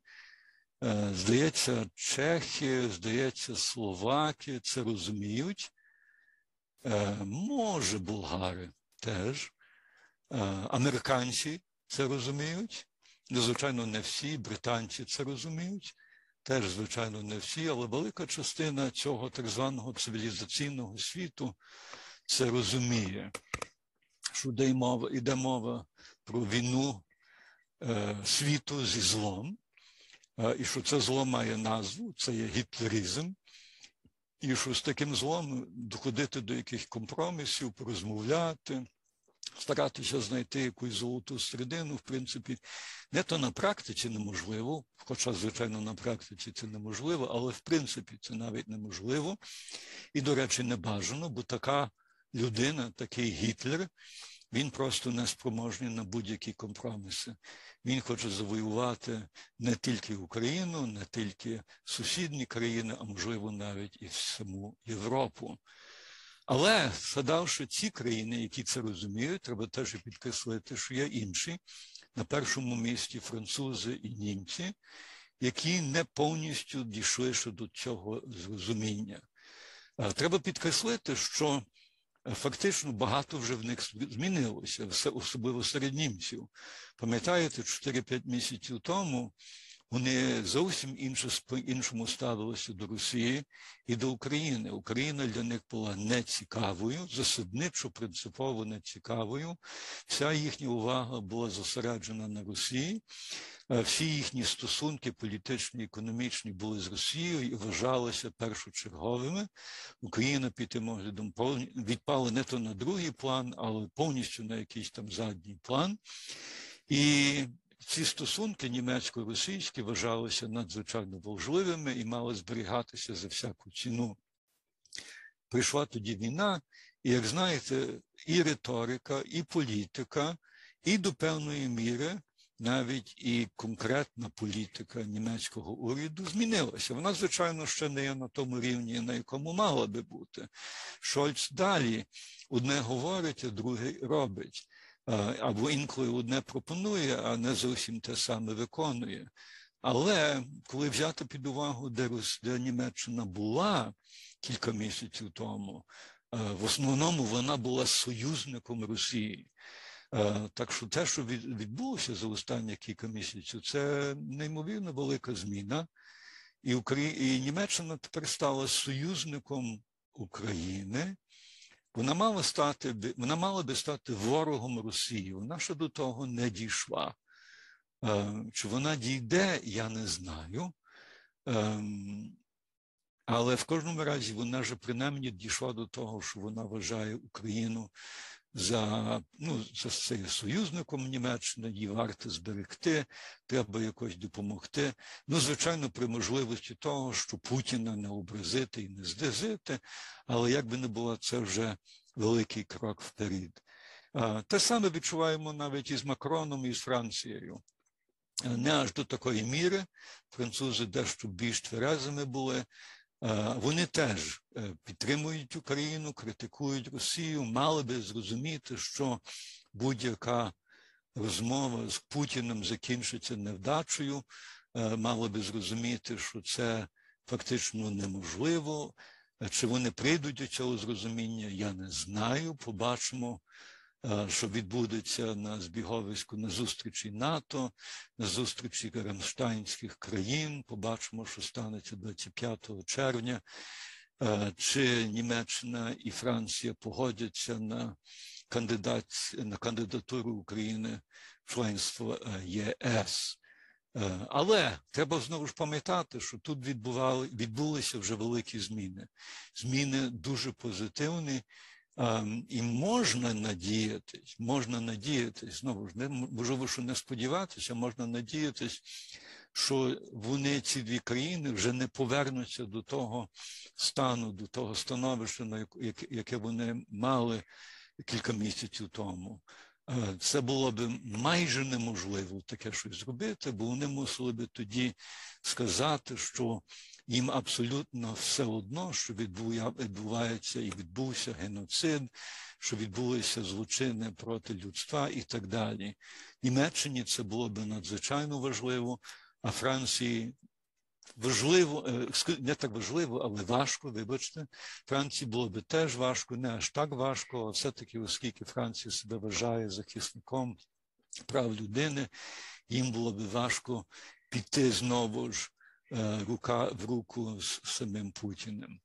Е, здається, чехи, здається, словаки це розуміють. Е, може, болгари теж, е, американці це розуміють. Ну, звичайно, не всі, британці це розуміють. Теж, звичайно, не всі, але велика частина цього так званого цивілізаційного світу це розуміє, що йде мова, йде мова про війну світу зі злом, і що це зло має назву, це є гітлеризм, і що з таким злом доходити до яких компромісів, порозмовляти, старатися знайти якусь золоту середину, в принципі, не то на практиці неможливо, хоча, звичайно, на практиці це неможливо, але в принципі це навіть неможливо. І, до речі, не бажано, бо така людина, такий Гітлер, він просто не спроможний на будь-які компроміси. Він хоче завоювати не тільки Україну, не тільки сусідні країни, а можливо навіть і саму Європу. Але згадавши ці країни, які це розуміють, треба теж підкреслити, що є інші на першому місці французи і німці, які не повністю дійшли ще до цього зрозуміння. Треба підкреслити, що фактично багато вже в них змінилося, особливо серед німців. Пам'ятаєте, 4-5 місяців тому вони зовсім іншому ставилися до Росії і до України. Україна для них була нецікавою, засадничо принципово нецікавою. Вся їхня увага була зосереджена на Росії. Е, всі їхні стосунки політичні, економічні були з Росією і вважалися першочерговими. Україна під тим оглядом відпала не то на другий план, але повністю на якийсь там задній план. І ці стосунки німецько-російські вважалися надзвичайно важливими і мали зберігатися за всяку ціну. Прийшла тоді війна, і, як знаєте, і риторика, і політика, і до певної міри навіть і конкретна політика німецького уряду змінилася. Вона, звичайно, ще не є на тому рівні, на якому мала би бути. Шольц далі одне говорить, а друге робить. Або інколи одне пропонує, а не зовсім те саме виконує. Але коли взяти під увагу, де, де Німеччина була кілька місяців тому, в основному вона була союзником Росії. Е, так що те, що відбулося за останні кілька місяців, це неймовірно велика зміна. І Німеччина тепер стала союзником України. Вона мала стати вона мала би стати ворогом Росії. Вона ще до того не дійшла. Е, чи вона дійде, я не знаю. Ем, але в кожному разі вона вже принаймні дійшла до того, що вона вважає Україну за ну, за союзником Німеччини, її варто зберегти, треба якось допомогти. Ну, звичайно, при можливості того, що Путіна не образити і не здезити, але як би не було, це вже великий крок вперед. Те саме відчуваємо навіть із Макроном і з Францією. Не аж до такої міри французи дещо більш тверезими були, вони теж е, підтримують Україну, критикують Росію, мали би зрозуміти, що будь-яка розмова з Путіним закінчиться невдачею, е, мали би зрозуміти, що це фактично неможливо. Е, чи вони прийдуть до цього зрозуміння, я не знаю. Побачимо Е, що відбудеться на збіговиську на зустрічі НАТО, на зустрічі Рамштайнських країн. Побачимо, що станеться 25 червня. Е, чи Німеччина і Франція погодяться на кандидат, на кандидатуру України в членство е, ЄС? Але треба знову ж пам'ятати, що тут відбували, відбулися вже великі зміни. Зміни дуже позитивні, і можна надіятись, можна надіятись, знову ж не можливо, що не сподіватися, можна надіятись, що вони, ці дві країни, вже не повернуться до того стану, до того становища, на яке вони мали кілька місяців тому. Е, це було б майже неможливо таке щось зробити, бо вони мусили би тоді сказати, що їм абсолютно все одно, що відбувається і відбувся геноцид, що відбулися злочини проти людства і так далі. Німеччині це було б надзвичайно важливо, а Франції важливо, е, не так важливо, але важко, вибачте, Франції було б теж важко, не аж так важко, а все-таки, оскільки Франція себе вважає захисником прав людини, їм було б важко піти знову ж рука в руку з самим Путіним.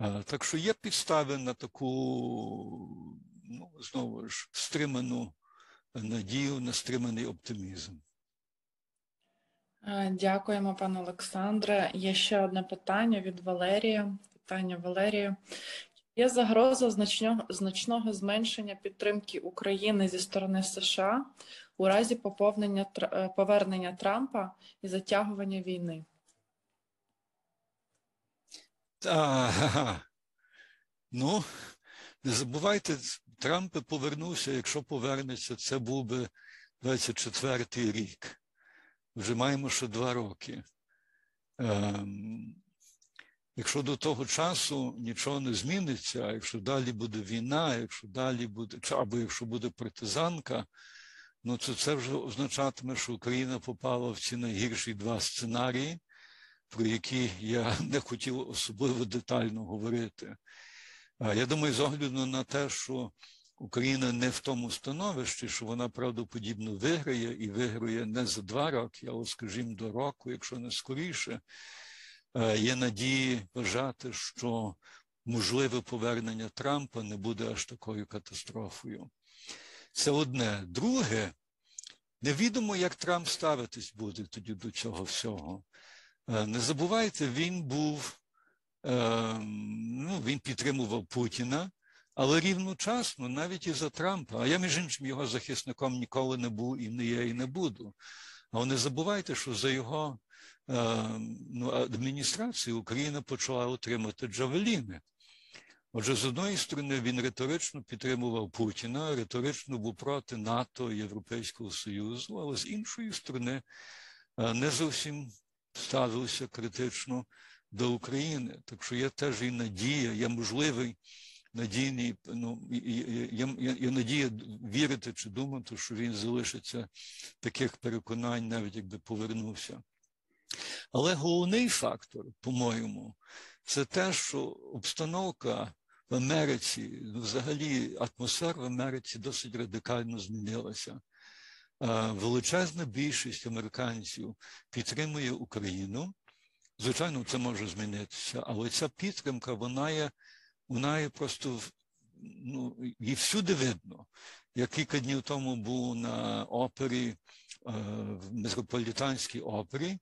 Е, так що є підстави на таку, ну, знову ж, стриману надію, на стриманий оптимізм. Е, дякуємо, пане Олександре. Є ще одне питання від Валерія. Питання Валерію. Є загроза значного, значного зменшення підтримки України зі сторони США у разі поповнення е, повернення Трампа і затягування війни. Та, ну, не забувайте, Трамп повернувся, якщо повернеться, це був би 24-й рік. Вже маємо ще два роки. Ем, Якщо до того часу нічого не зміниться, а якщо далі буде війна, якщо далі буде, або якщо буде партизанка, ну то це вже означатиме, що Україна попала в ці найгірші два сценарії, про які я не хотів особливо детально говорити. Я думаю, з огляду на те, що Україна не в тому становищі, що вона правдоподібно виграє і виграє не за два роки, але, скажімо, до року, якщо не скоріше, є надії вважати, що можливе повернення Трампа не буде аж такою катастрофою. Це одне. Друге, невідомо, як Трамп ставитись буде тоді до цього всього. Е, не забувайте, він був, ем, ну, він підтримував Путіна, Але рівночасно, навіть і за Трампа, а я, між іншим, його захисником ніколи не був і не є, і не буду. Але не забувайте, що за його е, ну, адміністрацію Україна почала отримати Джавеліни. Отже, з одної сторони, він риторично підтримував Путіна, риторично був проти НАТО Європейського Союзу, але з іншої сторони е, не зовсім ставився критично до України. Так що є теж і надія, є можливий надійний, ну, є, є, є надія вірити чи думати, що він залишиться таких переконань, навіть якби повернувся. Але головний фактор, по-моєму, це те, що обстановка в Америці, ну, взагалі атмосфера в Америці досить радикально змінилася. Величезна більшість американців підтримує Україну. Звичайно, це може змінитися, але ця підтримка, вона є, вона є просто ну, її всюди видно. Я кілька днів тому був на опері, в метрополітанській опері,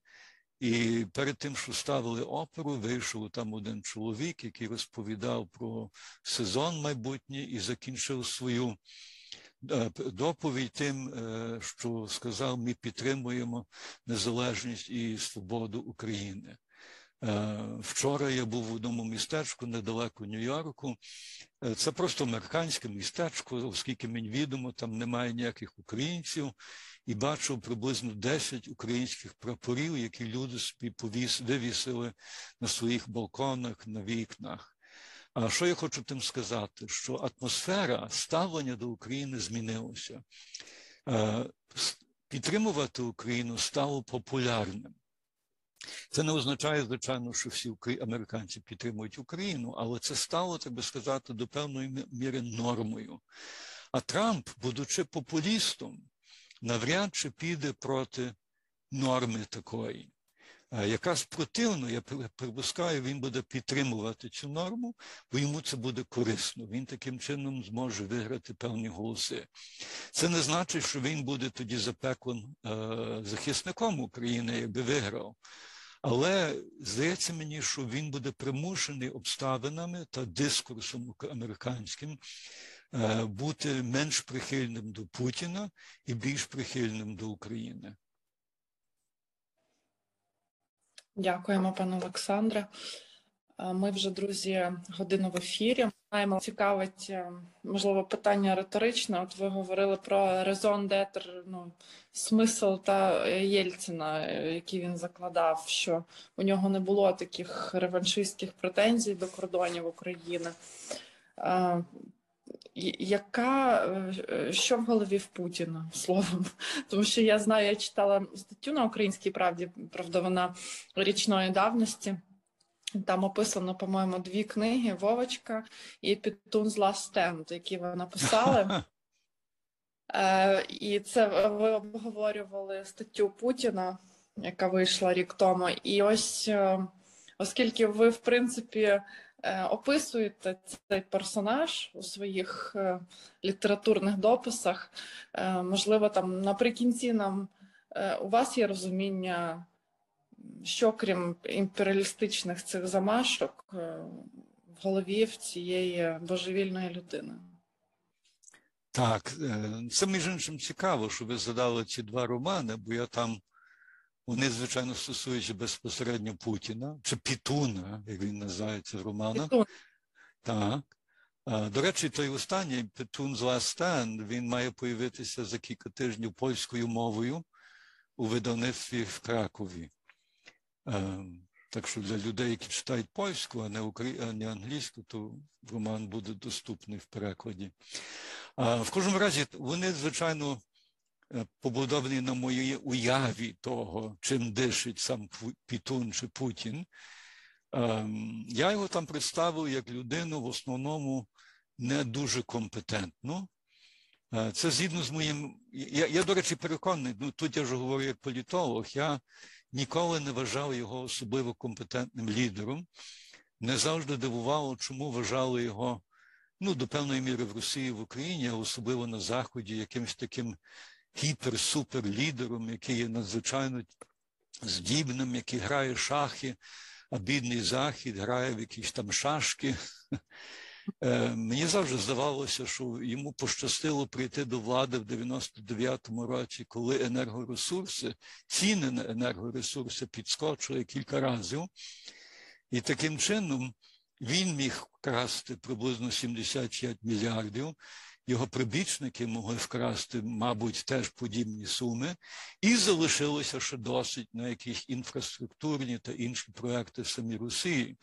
і перед тим, що ставили оперу, вийшов там один чоловік, який розповідав про сезон майбутній і закінчив свою е, доповідь тим, е, що сказав: ми підтримуємо незалежність і свободу України. Е, вчора я був в одному містечку недалеко Нью-Йорку. Це просто американське містечко, оскільки мені відомо, там немає ніяких українців і бачив приблизно 10 українських прапорів, які люди собі повіс, вивісили на своїх балконах, на вікнах. А що я хочу тим сказати? Що атмосфера ставлення до України змінилася. Е, підтримувати Україну стало популярним. Це не означає, звичайно, що всі американці підтримують Україну, але це стало, так би сказати, до певної міри нормою. А Трамп, будучи популістом, навряд чи піде проти норми такої. Якраз противно, я припускаю, він буде підтримувати цю норму, бо йому це буде корисно. Він таким чином зможе виграти певні голоси. Це не значить, що він буде тоді запеклим е, захисником України, якби виграв. Але здається мені, що він буде примушений обставинами та дискурсом американським Е, бути менш прихильним до Путіна і більш прихильним до України. Дякуємо, пане Олександре. Е, ми вже, друзі, годину в ефірі. Маємо цікавить, е, можливо, питання риторичне. От ви говорили про резон детер, ну, смисл та Єльцина, який він закладав, що у нього не було таких реваншистських претензій до кордонів України яка е, що в голові в Путіна словом? Тому що я знаю, я читала статтю на українській правді, правда, вона річної давності. Там описано, по-моєму, дві книги Вовочка і Пітун's Last Stand, які ви написали. Е, І це ви обговорювали статтю Путіна, яка вийшла рік тому. І ось, е, оскільки ви, в принципі, Е, описуєте цей персонаж у своїх е, літературних дописах. Е, можливо, там наприкінці нам у вас є розуміння, що крім імперіалістичних цих замашок в голові в цієї божевільної людини. Так, це між іншим цікаво, що ви задали ці два романи, бо я там вони, звичайно, стосуються безпосередньо Путіна чи Пітуна, як він називається в романах. Так. До речі, той останній Петун з Last Stand, він має появитися за кілька тижнів польською мовою у видавництві в Кракові. Так що для людей, які читають польську, а не укра... а не англійську, то роман буде доступний в перекладі. В кожному разі, вони, звичайно, побудований на моїй уяві того, чим дишить сам Пітун чи Путін. Ем, я його там представив як людину в основному не дуже компетентну. Е, це згідно з моїм. Я, я, до речі, переконаний, ну тут я вже говорю як політолог, я ніколи не вважав його особливо компетентним лідером. Не завжди дивувало, чому вважали його ну, до певної міри в Росії, в Україні, а особливо на Заході, якимось таким гіпер-супер лідером, який є надзвичайно здібним, який грає шахи, а бідний захід грає в якісь там шашки. Е, Мені завжди здавалося, що йому пощастило прийти до влади в 99-му році, коли енергоресурси, ціни на енергоресурси підскочили кілька разів. І таким чином він міг вкрасти приблизно 75 мільярдів. Його прибічники могли вкрасти, мабуть, теж подібні суми, і залишилося ще досить на якісь інфраструктурні та інші проекти в самій Росії.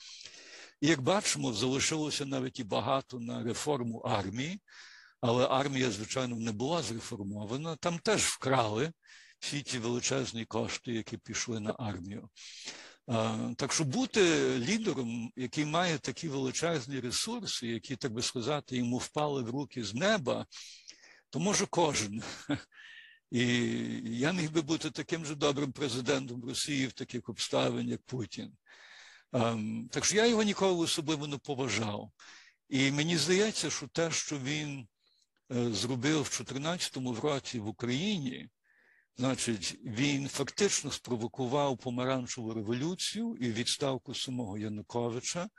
І як бачимо, залишилося навіть і багато на реформу армії, але армія, звичайно, не була зреформована. Там теж вкрали всі ті величезні кошти, які пішли на армію. Так що бути лідером, який має такі величезні ресурси, які, так би сказати, йому впали в руки з неба, то може кожен. І я міг би бути таким же добрим президентом Росії в таких обставин, як Путін. Так що я його ніколи особливо не поважав. І мені здається, що те, що він е, зробив в 2014 році в Україні, Значить, він фактично спровокував помаранчеву революцію і відставку самого Януковича.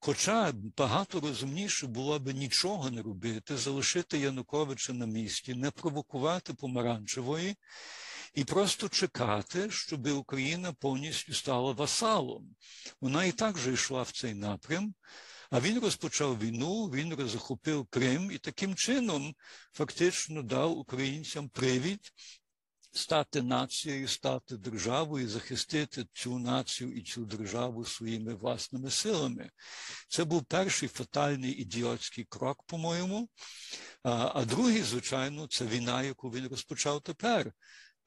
Хоча багато розумніше було би нічого не робити, залишити Януковича на місці, не провокувати помаранчевої і просто чекати, щоб Україна повністю стала васалом. Вона і так же йшла в цей напрям. А він розпочав війну, він захопив Крим і таким чином фактично дав українцям привід стати нацією, стати державою, захистити цю націю і цю державу своїми власними силами. Це був перший фатальний ідіотський крок, по-моєму. А, а другий, звичайно, це війна, яку він розпочав тепер.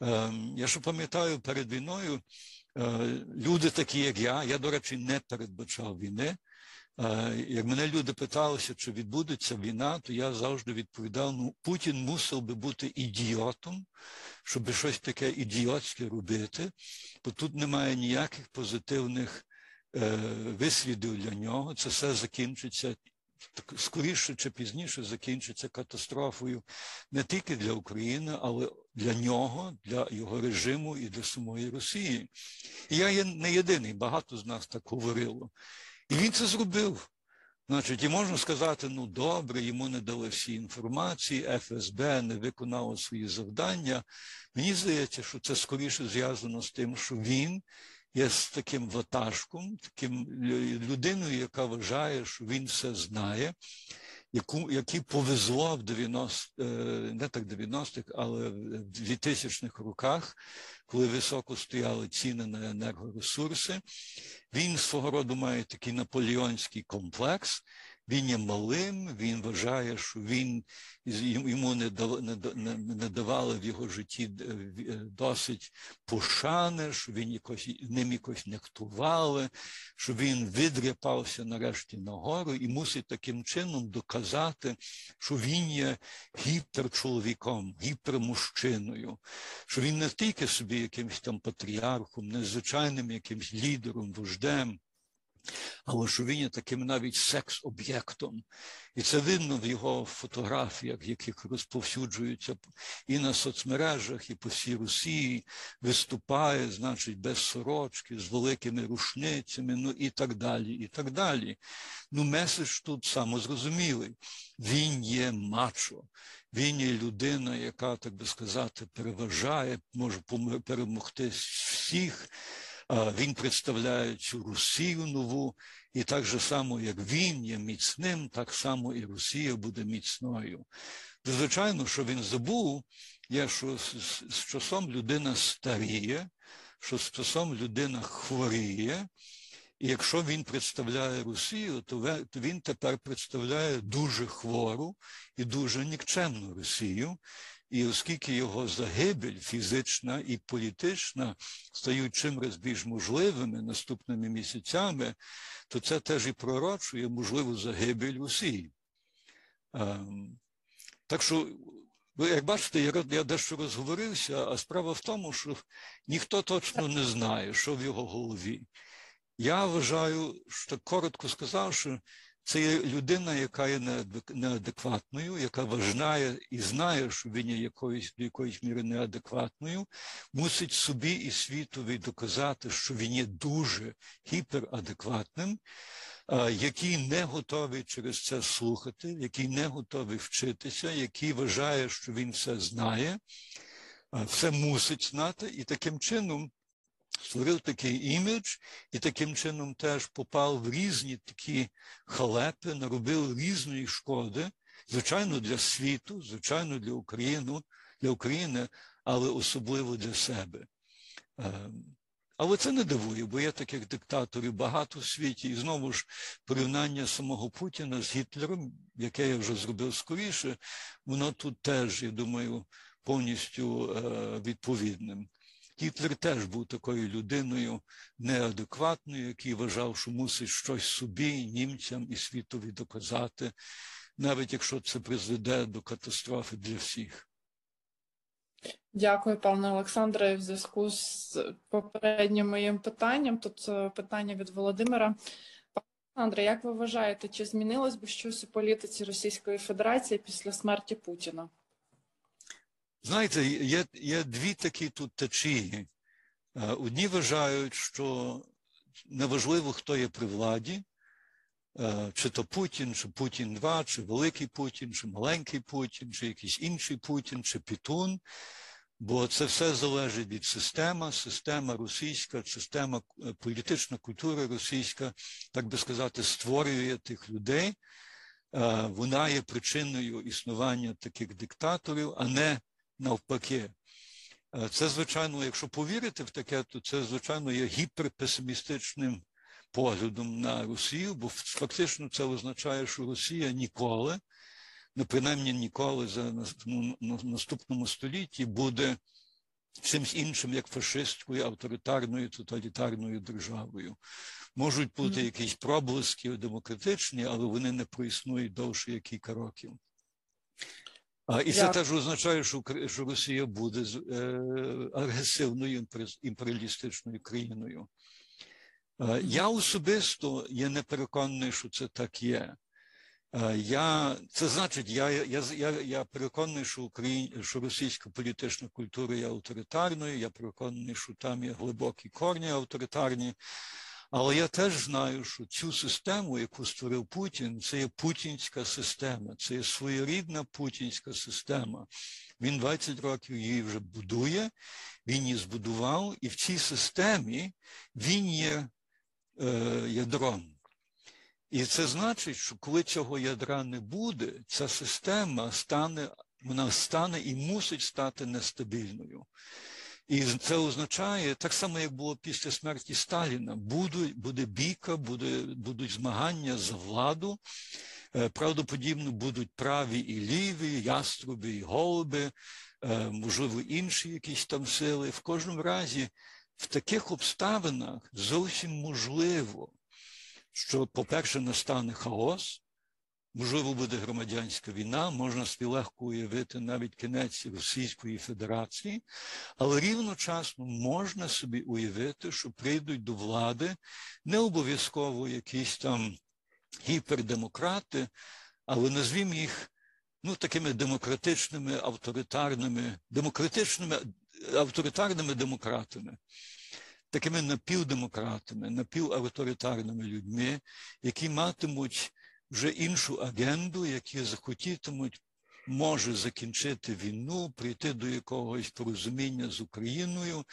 Ем, я ще пам'ятаю перед війною. Е, люди такі, як я, я, до речі, не передбачав війни. Як мене люди питалися, чи відбудеться війна, то я завжди відповідав: ну, Путін мусив би бути ідіотом, щоб щось таке ідіотське робити, бо тут немає ніяких позитивних е, вислідів для нього. Це все закінчиться скоріше чи пізніше закінчиться катастрофою не тільки для України, але для нього, для його режиму і для самої Росії. І я є не єдиний, багато з нас так говорило. І він це зробив. Значить, і можна сказати, ну добре, йому не дали всі інформації, ФСБ не виконало свої завдання. Мені здається, що це скоріше зв'язано з тим, що він є з таким ватажком, таким людиною, яка вважає, що він все знає, яку, які повезло в 90, е, не так 90-х, але в 2000-х роках, коли високо стояли ціни на енергоресурси. Він свого роду має такий наполеонський комплекс. Він є малим, він вважає, що він йому не давали в його житті е, е, досить пошани, що він якось ним якось нектували, що він видряпався нарешті нагору і мусить таким чином доказати, що він є гіперчоловіком, гіпермужчиною, що він не тільки собі якимось там патріархом, незвичайним якимось лідером, вождем але що він є таким навіть секс-об'єктом. І це видно в його фотографіях, яких розповсюджуються і на соцмережах, і по всій Росії, виступає, значить, без сорочки, з великими рушницями, ну і так далі. і так далі. Ну, меседж тут самозрозумілий. Він є мачо. Він є людина, яка, так би сказати, переважає, може перемогти всіх. Він представляє цю Росію нову, і так же само, як він є міцним, так само і Росія буде міцною. Звичайно, що він забув, є, що з, з часом людина старіє, що з часом людина хворіє. І якщо він представляє Росію, то він тепер представляє дуже хвору і дуже нікчемну Росію. І оскільки його загибель фізична і політична стають чимось більш можливими наступними місяцями, то це теж і пророчує можливу загибель Росії. Ем, так що, ви як бачите, я, я дещо розговорився, а справа в тому, що ніхто точно не знає, що в його голові. Я вважаю, що коротко сказавши, це є людина, яка є неадекватною, яка вважає і знає, що він є якоюсь до якоїсь міри неадекватною, мусить собі і світові доказати, що він є дуже гіперадекватним, який не готовий через це слухати, який не готовий вчитися, який вважає, що він все знає, все мусить знати, і таким чином створив такий імідж і таким чином теж попав в різні такі халепи, наробив різної шкоди, звичайно, для світу, звичайно, для України, для України, але особливо для себе. Ем, але це не дивує, бо є таких диктаторів багато в світі, і знову ж порівняння самого Путіна з Гітлером, яке я вже зробив скоріше, воно тут теж, я думаю, повністю е, відповідним. Гітлер теж був такою людиною неадекватною, який вважав, що мусить щось собі, німцям і світові доказати, навіть якщо це призведе до катастрофи для всіх. Дякую, пане Олександре. В зв'язку з попереднім моїм питанням. Тут питання від Володимира. Олександре, як ви вважаєте, чи змінилось би щось у політиці Російської Федерації після смерті Путіна? Знаєте, є є дві такі тут течії. Е, одні вважають, що неважливо, хто є при владі, е, чи то Путін, чи Путін 2, чи Великий Путін, чи маленький Путін, чи якийсь інший Путін, чи Пітун. Бо це все залежить від системи, система російська, система е, політична культура російська, так би сказати, створює тих людей. Вона є причиною існування таких диктаторів, а не навпаки. Е, це, звичайно, якщо повірити в таке, то це, звичайно, є гіперпесимістичним поглядом на Росію, бо фактично це означає, що Росія ніколи, ну принаймні ніколи за ну, наступному столітті буде чимось іншим, як фашистською, авторитарною, тоталітарною державою. Можуть бути якісь проблиски демократичні, але вони не проіснують довше кілька років. І це теж означає, що що Росія буде е, агресивною імперіалістичною країною. Я особисто є не переконаний, що це так є. Я, Це значить, я я, я, я переконаний, що Україн, що російська політична культура є авторитарною, я переконаний, що там є глибокі корні авторитарні. Але я теж знаю, що цю систему, яку створив Путін, це є путінська система, це є своєрідна путінська система. Він 20 років її вже будує, він її збудував, і в цій системі він є е, ядром. І це значить, що коли цього ядра не буде, ця система стане, вона стане і мусить стати нестабільною. І це означає, так само, як було після смерті Сталіна, буде, буде бійка, буде, будуть змагання за владу. Е, правдоподібно будуть праві і ліві, яструби і голуби, е, можливо, інші якісь там сили. В кожному разі, в таких обставинах зовсім можливо, що, по-перше, настане хаос, Можливо, буде громадянська війна, можна собі легко уявити навіть кінець Російської Федерації, але рівночасно можна собі уявити, що прийдуть до влади не обов'язково якісь там гіпердемократи, але назвімо їх ну, такими демократичними, авторитарними, демократичними, авторитарними демократами. Такими напівдемократами, напівавторитарними людьми, які матимуть вже іншу агенду, які захотітимуть, може закінчити війну, прийти до якогось порозуміння з Україною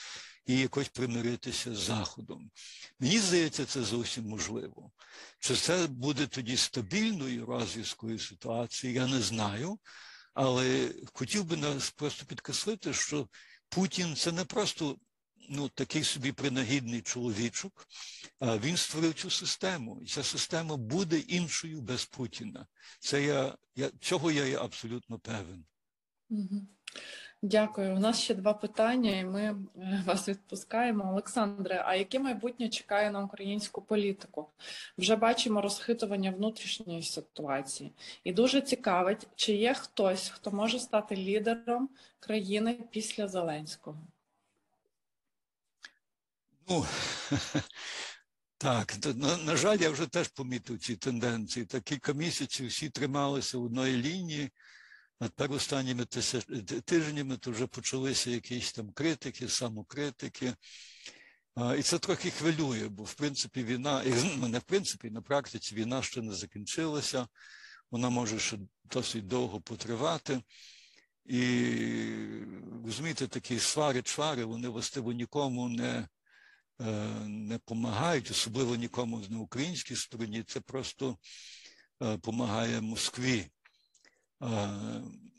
і якось примиритися з Заходом. Мені здається, це зовсім можливо. Чи це буде тоді стабільною розв'язкою ситуації, я не знаю. Але хотів би нас просто підкреслити, що Путін це не просто ну, такий собі принагідний чоловічок, він створив цю систему. І ця система буде іншою без Путіна. Це я, я Цього я є абсолютно певен. Дякую. У нас ще два питання, і ми е, вас відпускаємо. Олександре, а яке майбутнє чекає на українську політику? Вже бачимо розхитування внутрішньої ситуації, і дуже цікавить, чи є хтось, хто може стати лідером країни після Зеленського. Ну, Так, на, на жаль, я вже теж помітив ці тенденції. Та кілька місяців всі трималися в одної лінії, а тепер останніми тижнями то вже почалися якісь там критики, самокритики. І це трохи хвилює, бо в принципі війна, ну, не в принципі, на практиці війна ще не закінчилася, вона може ще досить довго потривати. І розумієте, такі свари чвари вони властиво нікому не не допомагають, особливо нікому на українській стороні. Це просто допомагає Москві.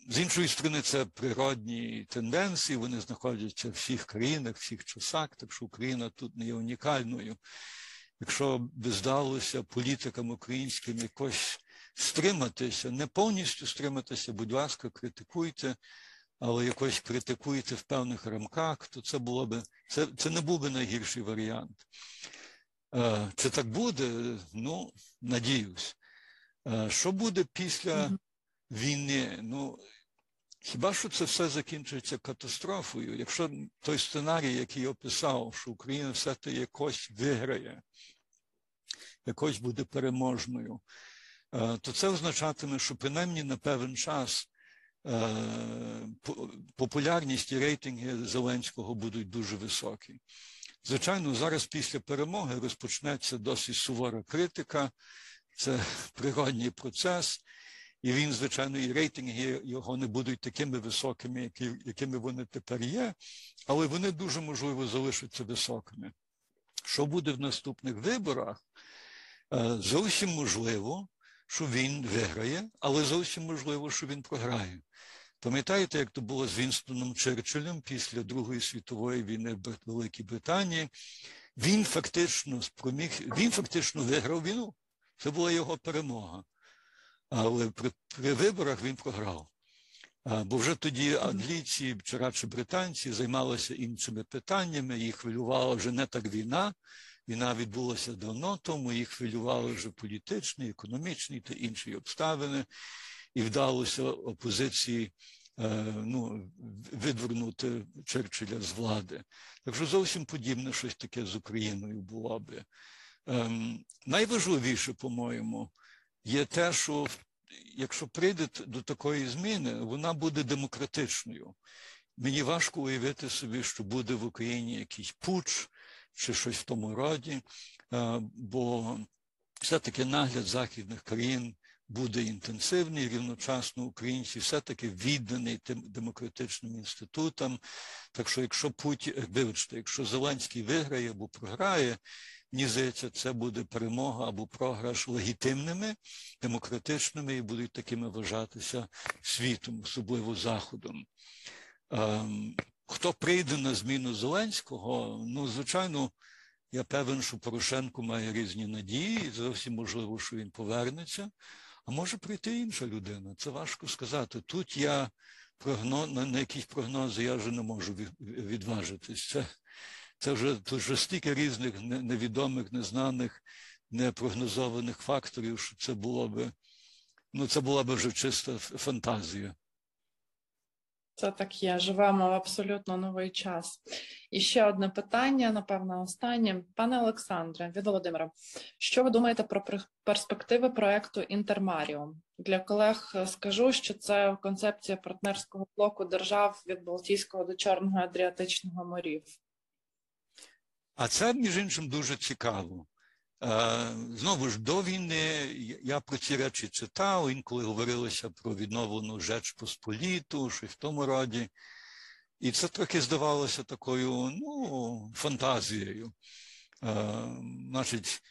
З іншої сторони, це природні тенденції, вони знаходяться в всіх країнах, в всіх часах, так що Україна тут не є унікальною. Якщо би здалося політикам українським якось стриматися, не повністю стриматися, будь ласка, критикуйте, але якось критикуйте в певних рамках, то це було би це, це не був би найгірший варіант. Це так буде? Ну, надіюсь. Що буде після війни? Ну, Хіба що це все закінчується катастрофою? Якщо той сценарій, який я описав, що Україна все-таки якось виграє, якось буде переможною, е, то це означатиме, що принаймні на певний час е, популярність і рейтинги Зеленського будуть дуже високі. Звичайно, зараз після перемоги розпочнеться досить сувора критика, це природній процес. І він, звичайно, і рейтинги його не будуть такими високими, якими вони тепер є, але вони дуже можливо залишаться високими. Що буде в наступних виборах? Е, зовсім можливо, що він виграє, але зовсім можливо, що він програє. Пам'ятаєте, як то було з Вінстоном Черчиллем після Другої світової війни в Великій Британії? Він фактично спроміг, він фактично виграв війну. Це була його перемога але при, при виборах він програв. Бо вже тоді англійці, чи радше британці, займалися іншими питаннями, їх хвилювала вже не так війна. Війна відбулася давно, тому їх хвилювали вже політичні, економічні та інші обставини, і вдалося опозиції е, ну, видвернути Черчилля з влади. Так що зовсім подібне щось таке з Україною було би. Ем, найважливіше, по-моєму, є те, що якщо прийде до такої зміни, вона буде демократичною. Мені важко уявити собі, що буде в Україні якийсь пуч чи щось в тому роді, бо все-таки нагляд західних країн буде інтенсивний, рівночасно українці все-таки відданий тим демократичним інститутам. Так що, якщо Путін, вибачте, якщо Зеленський виграє або програє, Мені здається, це буде перемога або програш легітимними, демократичними і будуть такими вважатися світом, особливо Заходом. Ем, хто прийде на зміну Зеленського? Ну, звичайно, я певен, що Порошенко має різні надії, і зовсім можливо, що він повернеться. А може прийти інша людина. Це важко сказати. Тут я прогноз, на, якісь прогнози я вже не можу відважитись. Це це вже тут вже стільки різних невідомих, незнаних, непрогнозованих факторів, що це було би, ну це була би вже чиста фантазія. Це так є. Живемо в абсолютно новий час. І ще одне питання, напевно, останнє. Пане Олександре, від Володимира, що ви думаєте про перспективи проекту Інтермаріум? Для колег скажу, що це концепція партнерського блоку держав від Балтійського до Чорного Адріатичного морів. А це, між іншим, дуже цікаво. Знову ж до війни я про ці речі читав, інколи говорилося про відновлену Жеч Посполіту, щось в тому роді. І це трохи здавалося такою ну, фантазією. Значить,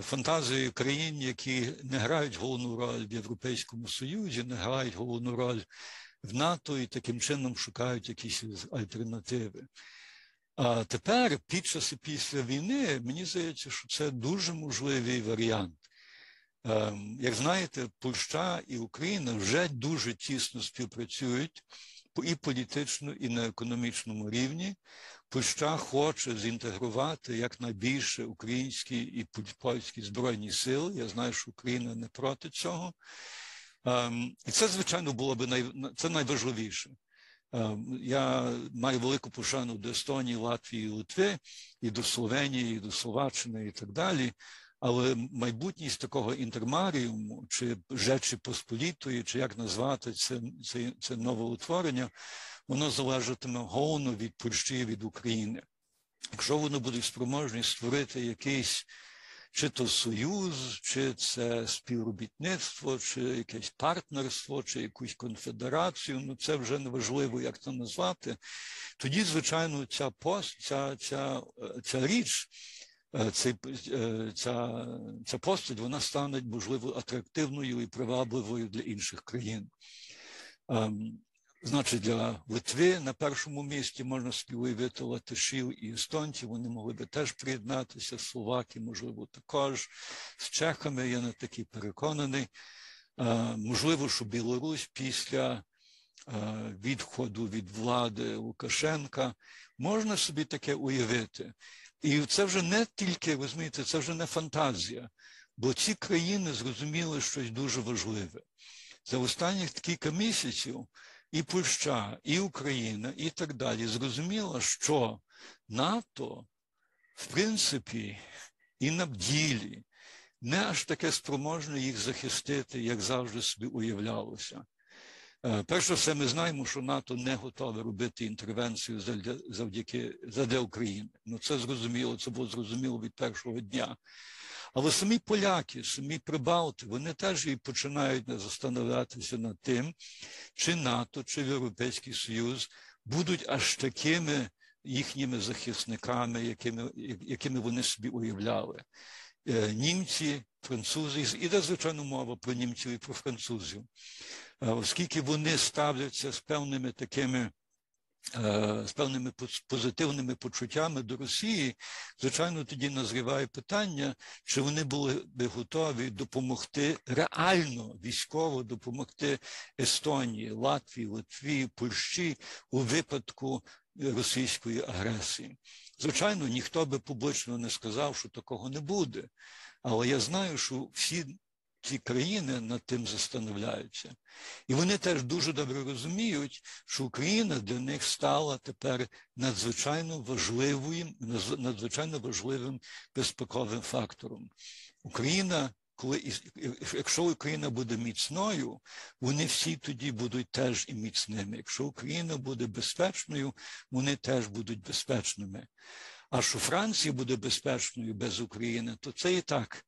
фантазією країн, які не грають головну роль в Європейському Союзі, не грають головну роль в НАТО і таким чином шукають якісь альтернативи. А тепер, під час і після війни, мені здається, що це дуже можливий варіант. Ем, як знаєте, Польща і Україна вже дуже тісно співпрацюють і політично, і на економічному рівні. Польща хоче зінтегрувати якнайбільше українські і польські збройні сили. Я знаю, що Україна не проти цього. Ем, і це, звичайно, було б най... це найважливіше. Е, Я маю велику пошану до Естонії, Латвії, Литви, і до Словенії, і до Словаччини, і так далі. Але майбутність такого інтермаріуму, чи Жечі Посполітої, чи як назвати це, це, це нове утворення, воно залежатиме головно від Польщі, від України. Якщо вони будуть спроможні створити якийсь чи то союз, чи це співробітництво, чи якесь партнерство, чи якусь конфедерацію, ну це вже не важливо, як це назвати. Тоді, звичайно, ця пост, ця, ця, е, ця річ, е, цей, е, ця, ця постать, вона стане, можливо, атрактивною і привабливою для інших країн. Значить, для Литви на першому місці можна собі уявити латишів і естонців, вони могли би теж приєднатися, словаки, можливо, також. З чехами я не такий переконаний. Е, Можливо, що Білорусь після е, відходу від влади Лукашенка можна собі таке уявити. І це вже не тільки, розумієте, це вже не фантазія, бо ці країни зрозуміли щось дуже важливе. За останніх кілька місяців і Польща, і Україна, і так далі зрозуміло, що НАТО, в принципі, і на ділі не аж таке спроможне їх захистити, як завжди собі уявлялося. Е, Перш за все, ми знаємо, що НАТО не готове робити інтервенцію завдя- завдяки задля України. Ну це зрозуміло, це було зрозуміло від першого дня. Але самі поляки, самі прибалти, вони теж і починають застановлятися над тим, чи НАТО, чи Європейський Союз будуть аж такими їхніми захисниками, якими, якими вони собі уявляли. Е, Німці, французи, іде, звичайно, мова про німців і про французів, Е, оскільки вони ставляться з певними такими. Е, З певними позитивними почуттями до Росії, звичайно, тоді назріває питання, чи вони були би готові допомогти реально військово допомогти Естонії, Латвії, Литві, Польщі у випадку російської агресії. Звичайно, ніхто би публічно не сказав, що такого не буде. Але я знаю, що всі ці країни над тим застановляються. І вони теж дуже добре розуміють, що Україна для них стала тепер надзвичайно важливим, надзвичайно важливим безпековим фактором. Україна, коли якщо Україна буде міцною, вони всі тоді будуть теж і міцними. Якщо Україна буде безпечною, вони теж будуть безпечними. А що Франція буде безпечною без України, то це і так.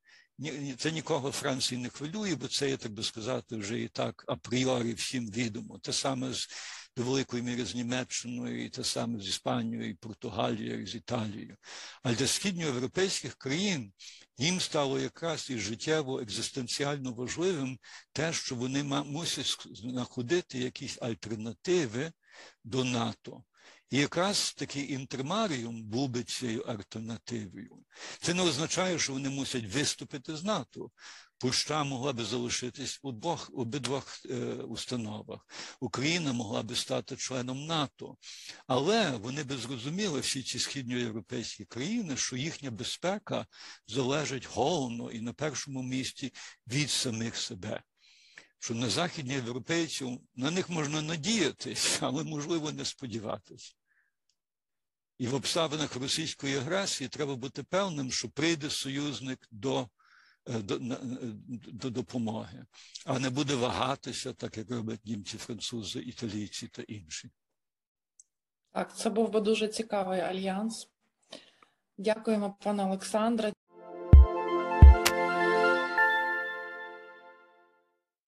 Це нікого Франції не хвилює, бо це, є, так би сказати, вже і так апріорі всім відомо. Те саме з до великої міри з Німеччиною, і те саме з Іспанією, і Португалією, і з Італією. А для східноєвропейських країн їм стало якраз і життєво екзистенціально важливим те, що вони мусять знаходити якісь альтернативи до НАТО. І якраз такий інтермаріум був би цією альтернативою. Це не означає, що вони мусять виступити з НАТО. Польща могла би залишитись у двох обидвох е, установах. Україна могла би стати членом НАТО. Але вони би зрозуміли всі ці східноєвропейські країни, що їхня безпека залежить головно і на першому місці від самих себе. Що на західні європейців на них можна надіятись, але можливо не сподіватись. І в обставинах російської агресії треба бути певним, що прийде союзник до, е, до, е, до допомоги, а не буде вагатися, так як роблять німці, французи, італійці та інші. Так, це був би дуже цікавий альянс. Дякуємо, пане Олександре.